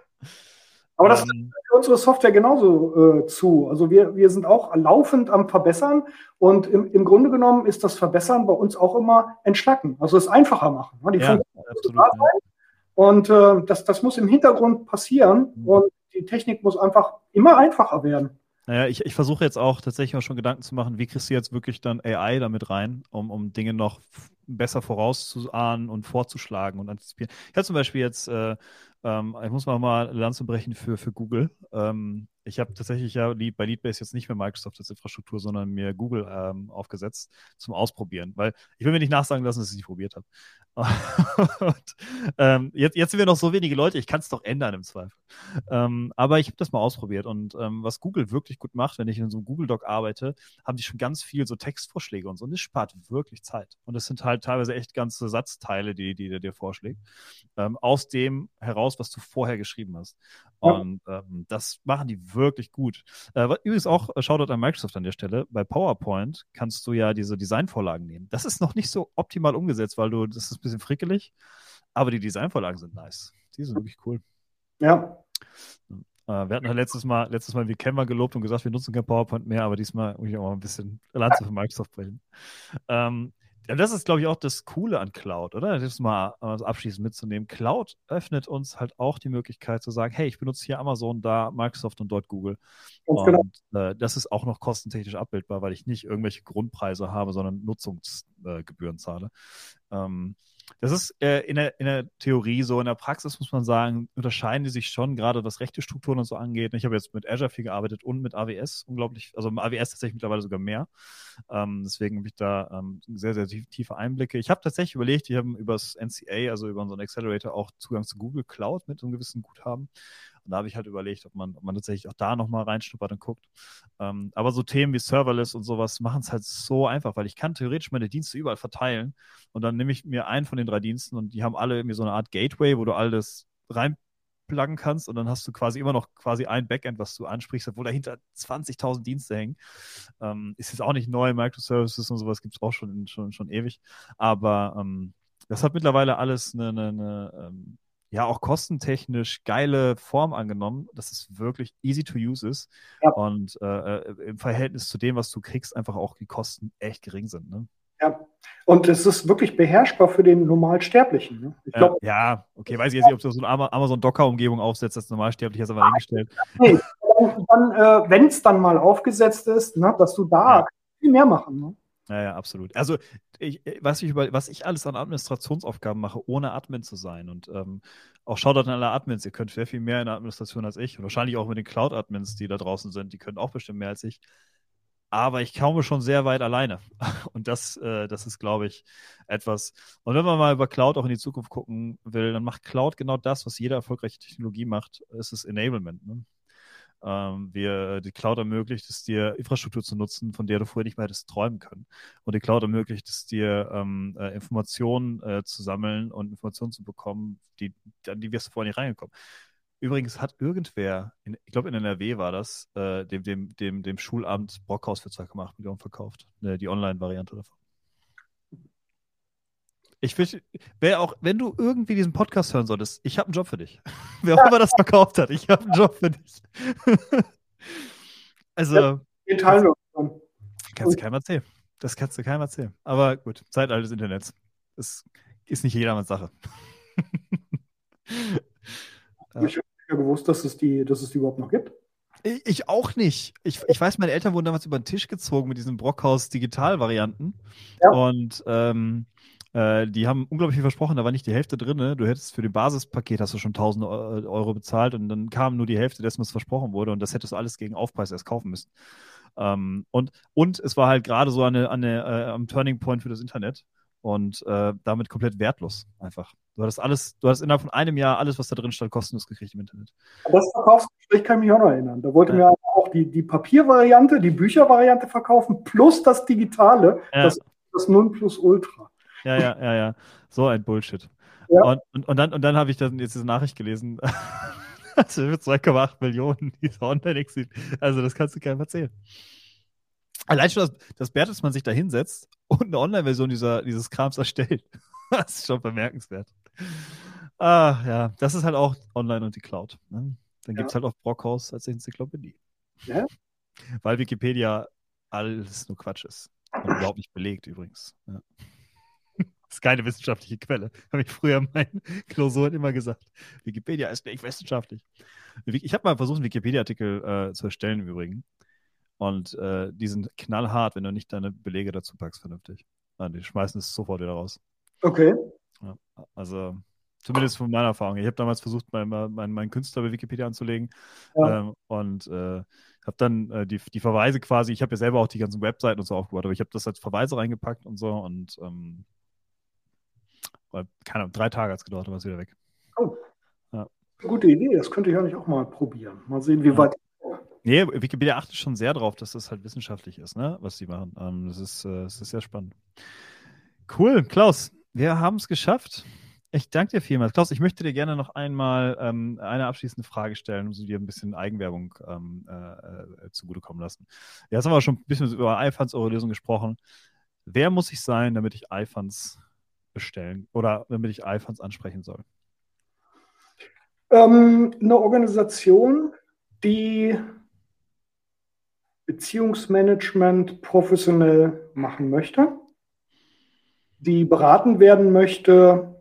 Aber das ähm, für unsere Software genauso äh, zu. Also wir, wir sind auch laufend am Verbessern und im, im Grunde genommen ist das Verbessern bei uns auch immer entschlacken, also es einfacher machen. Ne? Die ja, absolut, ja. Und äh, das, das muss im Hintergrund passieren mhm. und die Technik muss einfach immer einfacher werden. Naja, ich, ich versuche jetzt auch tatsächlich auch schon Gedanken zu machen, wie kriegst du jetzt wirklich dann AI damit rein, um, um Dinge noch besser vorauszuahnen und vorzuschlagen und antizipieren. Ich habe zum Beispiel jetzt äh, ähm, ich muss mal mal Lanze brechen für, für Google. Ähm, ich habe tatsächlich ja bei Leadbase jetzt nicht mehr Microsoft als Infrastruktur, sondern mir Google ähm, aufgesetzt zum Ausprobieren, weil ich will mir nicht nachsagen lassen, dass ich es nicht probiert habe. und, ähm, jetzt, jetzt sind wir noch so wenige Leute, ich kann es doch ändern im Zweifel. Ähm, aber ich habe das mal ausprobiert und ähm, was Google wirklich gut macht, wenn ich in so einem Google Doc arbeite, haben die schon ganz viel so Textvorschläge und so und das spart wirklich Zeit. Und das sind halt teilweise echt ganze Satzteile, die, die der dir vorschlägt, ähm, aus dem heraus, was du vorher geschrieben hast. Und ähm, das machen die wirklich gut. Äh, übrigens auch, äh, Shoutout an Microsoft an der Stelle, bei PowerPoint kannst du ja diese Designvorlagen nehmen. Das ist noch nicht so optimal umgesetzt, weil du, das ist ein bisschen frickelig, aber die Designvorlagen sind nice. Die sind wirklich cool. Ja. Äh, wir hatten ja letztes Mal, letztes Mal wie Canva gelobt und gesagt, wir nutzen kein PowerPoint mehr, aber diesmal muss ich auch mal ein bisschen Lanze für Microsoft brechen. Ähm, ja, das ist, glaube ich, auch das Coole an Cloud, oder? Das mal also abschließend mitzunehmen. Cloud öffnet uns halt auch die Möglichkeit zu sagen, hey, ich benutze hier Amazon, da Microsoft und dort Google. Genau. und genau. äh, das ist auch noch kostentechnisch abbildbar, weil ich nicht irgendwelche Grundpreise habe, sondern Nutzungsgebühren äh, zahle. Ähm, das ist äh, in, der, in der Theorie so. In der Praxis muss man sagen, unterscheiden die sich schon, gerade was rechte Strukturen und so angeht. Ich habe jetzt mit Azure viel gearbeitet und mit AWS unglaublich, also mit AWS tatsächlich mittlerweile sogar mehr. Ähm, deswegen habe ich da ähm, sehr, sehr tiefe Einblicke. Ich habe tatsächlich überlegt, die haben übers NCA, also über unseren Accelerator, auch Zugang zu Google Cloud mit einem gewissen Guthaben. Und da habe ich halt überlegt, ob man, ob man tatsächlich auch da nochmal reinschnuppert und guckt. Ähm, aber so Themen wie Serverless und sowas machen es halt so einfach, weil ich kann theoretisch meine Dienste überall verteilen und dann nehme ich mir einen von den drei Diensten und die haben alle irgendwie so eine Art Gateway, wo du alles reinpluggen kannst und dann hast du quasi immer noch quasi ein Backend, was du ansprichst, obwohl dahinter 20.000 Dienste hängen. Ähm, ist jetzt auch nicht neu, Microservices und sowas gibt es auch schon, schon, schon ewig. Aber ähm, das hat mittlerweile alles eine, eine, eine ähm, ja auch kostentechnisch geile Form angenommen, dass es wirklich easy to use ist ja. und äh, äh, im Verhältnis zu dem, was du kriegst, einfach auch die Kosten echt gering sind. Ne? Ja, und es ist wirklich beherrschbar für den Normalsterblichen. Ne? Ich glaub, ja, ja, okay, weiß ich jetzt nicht, ob du so eine Amazon-Docker-Umgebung aufsetzt, als Normalsterblich hast aber eingestellt. Nee, dann, äh, wenn es dann mal aufgesetzt ist, ne, dass du da ja. viel mehr machen. Ne? Ja, ja, absolut. Also, ich, was, ich über, was ich alles an Administrationsaufgaben mache, ohne Admin zu sein. Und ähm, auch schaut an alle Admins. Ihr könnt sehr viel mehr in der Administration als ich. Und wahrscheinlich auch mit den Cloud-Admins, die da draußen sind. Die können auch bestimmt mehr als ich. Aber ich komme schon sehr weit alleine. Und das, äh, das ist, glaube ich, etwas. Und wenn man mal über Cloud auch in die Zukunft gucken will, dann macht Cloud genau das, was jede erfolgreiche Technologie macht. Es ist Enablement. Ne? Ähm, wir, die Cloud ermöglicht es dir, Infrastruktur zu nutzen, von der du vorher nicht mehr hättest träumen können. Und die Cloud ermöglicht es dir, ähm, äh, Informationen äh, zu sammeln und Informationen zu bekommen, die, an die wirst du vorher nicht reingekommen. Übrigens hat irgendwer, in, ich glaube in NRW war das, äh, dem, dem, dem, dem Schulamt Brockhaus für 2,8 Millionen verkauft. Äh, die Online-Variante davon. Ich wer auch, wenn du irgendwie diesen Podcast hören solltest, ich habe einen Job für dich. wer auch immer das verkauft hat, ich habe einen Job für dich. also. Den teilen wir Kannst du keinem erzählen. Das kannst du keinem erzählen. Aber gut, Zeitalter des Internets. Das ist nicht jedermanns Sache. ich habe ja gewusst, dass es, die, dass es die überhaupt noch gibt. Ich auch nicht. Ich, ich weiß, meine Eltern wurden damals über den Tisch gezogen mit diesen Brockhaus-Digital-Varianten. Ja. Und ähm, äh, die haben unglaublich viel versprochen, da war nicht die Hälfte drin. Du hättest für den Basispaket hast du schon 1000 Euro bezahlt und dann kam nur die Hälfte dessen, was versprochen wurde und das hättest du alles gegen Aufpreis erst kaufen müssen. Ähm, und, und es war halt gerade so eine, eine, äh, am Turning Point für das Internet und äh, damit komplett wertlos einfach. Du hattest alles, du hast innerhalb von einem Jahr alles, was da drin stand, kostenlos gekriegt im Internet. Das Verkaufsgespräch kann ich mich auch noch erinnern. Da wollte ja. mir auch die, die Papiervariante, die Büchervariante verkaufen, plus das Digitale, ja. das, das Nonplusultra. Ja, ja, ja, ja. So ein Bullshit. Ja. Und, und, und dann, und dann habe ich dann jetzt diese Nachricht gelesen. also 2,8 Millionen, diese online exit Also, das kannst du keinem erzählen. Allein schon, dass, dass Bertelsmann sich da hinsetzt und eine Online-Version dieses Krams erstellt. das ist schon bemerkenswert. Ah, ja, das ist halt auch online und die Cloud. Ne? Dann gibt es halt auch Brockhaus als Enzyklopädie. Ja. Weil Wikipedia alles nur Quatsch ist. Und überhaupt nicht belegt übrigens. Ja. Das ist keine wissenschaftliche Quelle. Habe ich früher in meinen Klausuren immer gesagt. Wikipedia ist nicht wissenschaftlich. Ich habe mal versucht, einen Wikipedia-Artikel äh, zu erstellen im Übrigen. Und äh, die sind knallhart, wenn du nicht deine Belege dazu packst, vernünftig. Ah, die schmeißen es sofort wieder raus. Okay. Ja, also, zumindest von meiner Erfahrung. Ich habe damals versucht, meinen mein, mein Künstler bei Wikipedia anzulegen. Ja. Ähm, und äh, habe dann äh, die, die Verweise quasi, ich habe ja selber auch die ganzen Webseiten und so aufgebaut, aber ich habe das als Verweise reingepackt und so und ähm, weil, keine Ahnung, drei Tage hat es gedauert, dann war es wieder weg. Oh. Ja. Gute Idee, das könnte ich eigentlich auch mal probieren. Mal sehen, wie ja. weit. Nee, Wikipedia achtet schon sehr darauf, dass das halt wissenschaftlich ist, ne? was sie machen. Ähm, das, ist, äh, das ist sehr spannend. Cool, Klaus, wir haben es geschafft. Ich danke dir vielmals. Klaus, ich möchte dir gerne noch einmal ähm, eine abschließende Frage stellen, um sie dir ein bisschen Eigenwerbung ähm, äh, äh, zugutekommen lassen. Jetzt haben wir schon ein bisschen über iFunds, eure Lösung gesprochen. Wer muss ich sein, damit ich iFunds bestellen oder damit ich iPhones ansprechen soll? Ähm, eine Organisation, die Beziehungsmanagement professionell machen möchte, die beraten werden möchte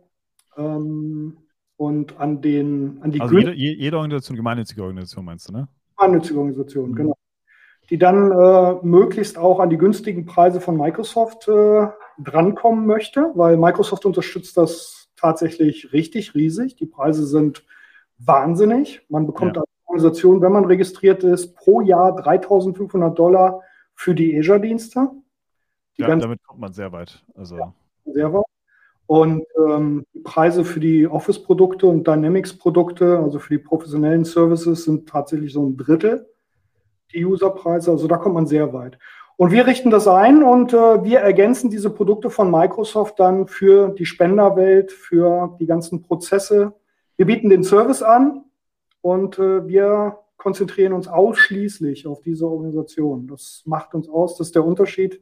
ähm, und an den an die also jede, jede, Organisation, gemeinnützige Organisation meinst du, ne? Gemeinnützige Organisation, mhm. genau. Die dann äh, möglichst auch an die günstigen Preise von Microsoft äh, drankommen möchte, weil Microsoft unterstützt das tatsächlich richtig riesig. Die Preise sind wahnsinnig. Man bekommt ja. als Organisation, wenn man registriert ist, pro Jahr 3500 Dollar für die Azure-Dienste. Ja, damit kommt man sehr weit. Also. Ja, sehr weit. Und ähm, die Preise für die Office-Produkte und Dynamics-Produkte, also für die professionellen Services, sind tatsächlich so ein Drittel die Userpreise. Also da kommt man sehr weit. Und wir richten das ein und äh, wir ergänzen diese Produkte von Microsoft dann für die Spenderwelt, für die ganzen Prozesse. Wir bieten den Service an und äh, wir konzentrieren uns ausschließlich auf diese Organisation. Das macht uns aus, das ist der Unterschied.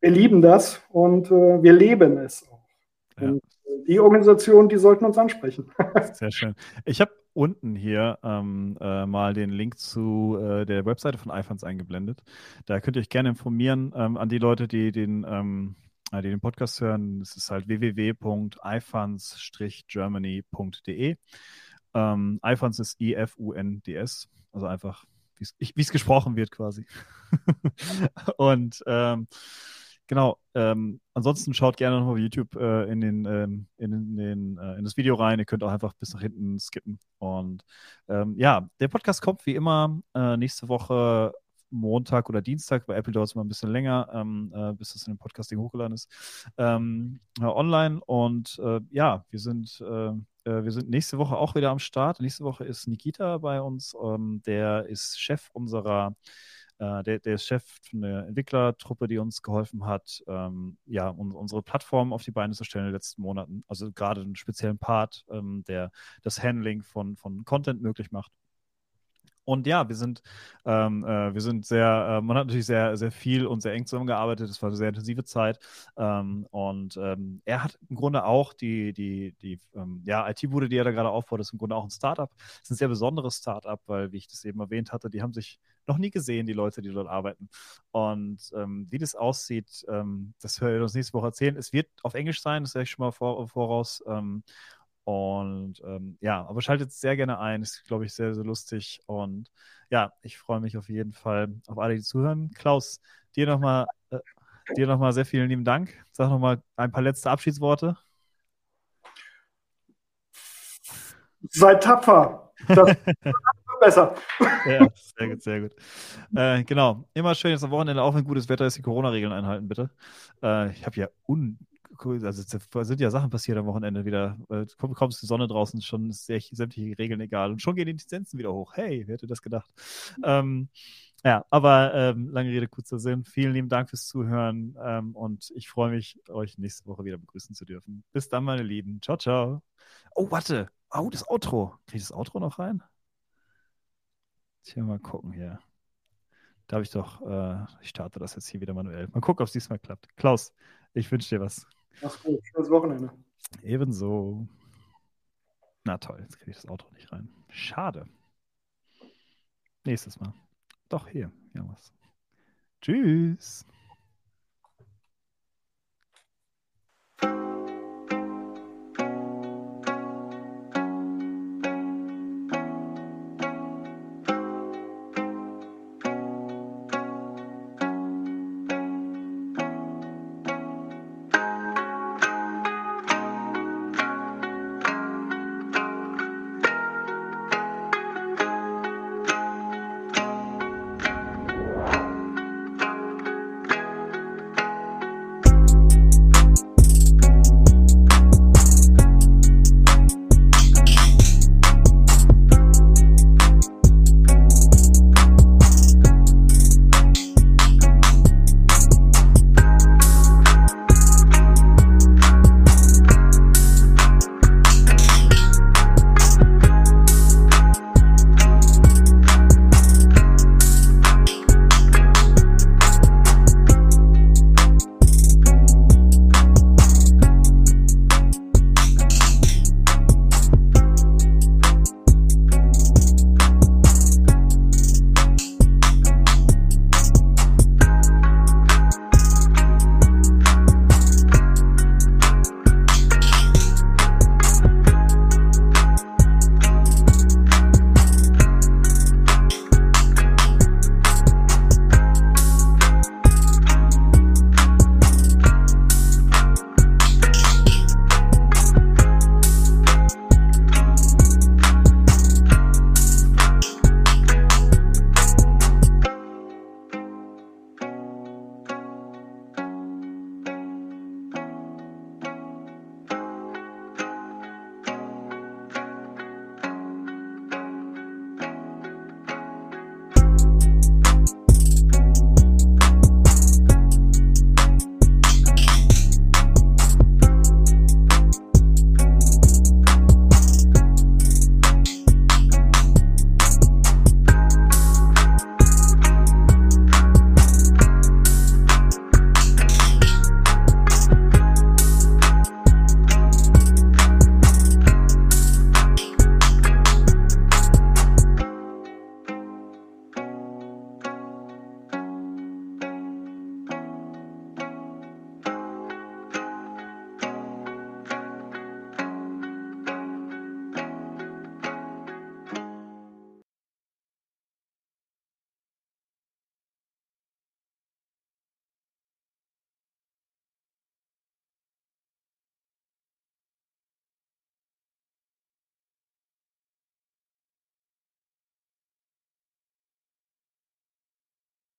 Wir lieben das und äh, wir leben es auch. Ja. Und äh, die Organisationen, die sollten uns ansprechen. Sehr schön. Ich habe unten hier ähm, äh, mal den Link zu äh, der Webseite von iFunds eingeblendet. Da könnt ihr euch gerne informieren ähm, an die Leute, die den, ähm, die den Podcast hören. Es ist halt www.ifunds-germany.de. Ähm, iFunds ist I-F-U-N-D-S, also einfach, wie es gesprochen wird quasi. Und ähm, genau. Ähm, ansonsten schaut gerne noch auf YouTube äh, in, den, ähm, in, den, äh, in das Video rein. Ihr könnt auch einfach bis nach hinten skippen. Und ähm, ja, der Podcast kommt wie immer äh, nächste Woche Montag oder Dienstag. Bei Apple dauert es mal ein bisschen länger, ähm, äh, bis das in dem Podcasting hochgeladen ist, ähm, äh, online. Und äh, ja, wir sind, äh, äh, wir sind nächste Woche auch wieder am Start. Nächste Woche ist Nikita bei uns. Ähm, der ist Chef unserer äh, der, der, Chef der Entwicklertruppe, die uns geholfen hat, ähm, ja, um, unsere Plattform auf die Beine zu stellen in den letzten Monaten. Also gerade einen speziellen Part, ähm, der das Handling von, von Content möglich macht. Und ja, wir sind, ähm, äh, wir sind sehr, äh, man hat natürlich sehr, sehr viel und sehr eng zusammengearbeitet. Es war eine sehr intensive Zeit. Ähm, und ähm, er hat im Grunde auch die, die, die ähm, ja, IT-Bude, die er da gerade aufbaut, ist im Grunde auch ein Startup. Es ist ein sehr besonderes Startup, weil, wie ich das eben erwähnt hatte, die haben sich noch nie gesehen, die Leute, die dort arbeiten. Und ähm, wie das aussieht, ähm, das hören wir uns nächste Woche erzählen. Es wird auf Englisch sein, das sage ich schon mal vor, voraus. Und ähm, ja, aber schaltet sehr gerne ein. Ist, glaube ich, sehr, sehr lustig. Und ja, ich freue mich auf jeden Fall auf alle, die zuhören. Klaus, dir nochmal äh, dir noch sehr vielen lieben Dank. Sag nochmal ein paar letzte Abschiedsworte. Seid tapfer. Das besser. Ja, sehr gut, sehr gut. Äh, genau. Immer schön jetzt am Wochenende, auch wenn gutes Wetter ist, die Corona-Regeln einhalten, bitte. Äh, ich habe ja un cool. Also sind ja Sachen passiert am Wochenende wieder. Komm, kommst die Sonne draußen, schon ist sämtliche Regeln egal. Und schon gehen die Lizenzen wieder hoch. Hey, wer hätte das gedacht? Ähm, ja, aber ähm, lange Rede, kurzer Sinn. Vielen lieben Dank fürs Zuhören ähm, und ich freue mich, euch nächste Woche wieder begrüßen zu dürfen. Bis dann, meine Lieben. Ciao, ciao. Oh, warte. Oh, das Outro. Krieg ich das Outro noch rein? Tja, mal gucken hier. Da habe ich doch, äh, ich starte das jetzt hier wieder manuell. Mal gucken, ob es diesmal klappt. Klaus, ich wünsche dir was. Mach's gut. Schönes Wochenende. Ebenso. Na toll, jetzt kriege ich das Auto nicht rein. Schade. Nächstes Mal. Doch, hier. Hier was. Tschüss.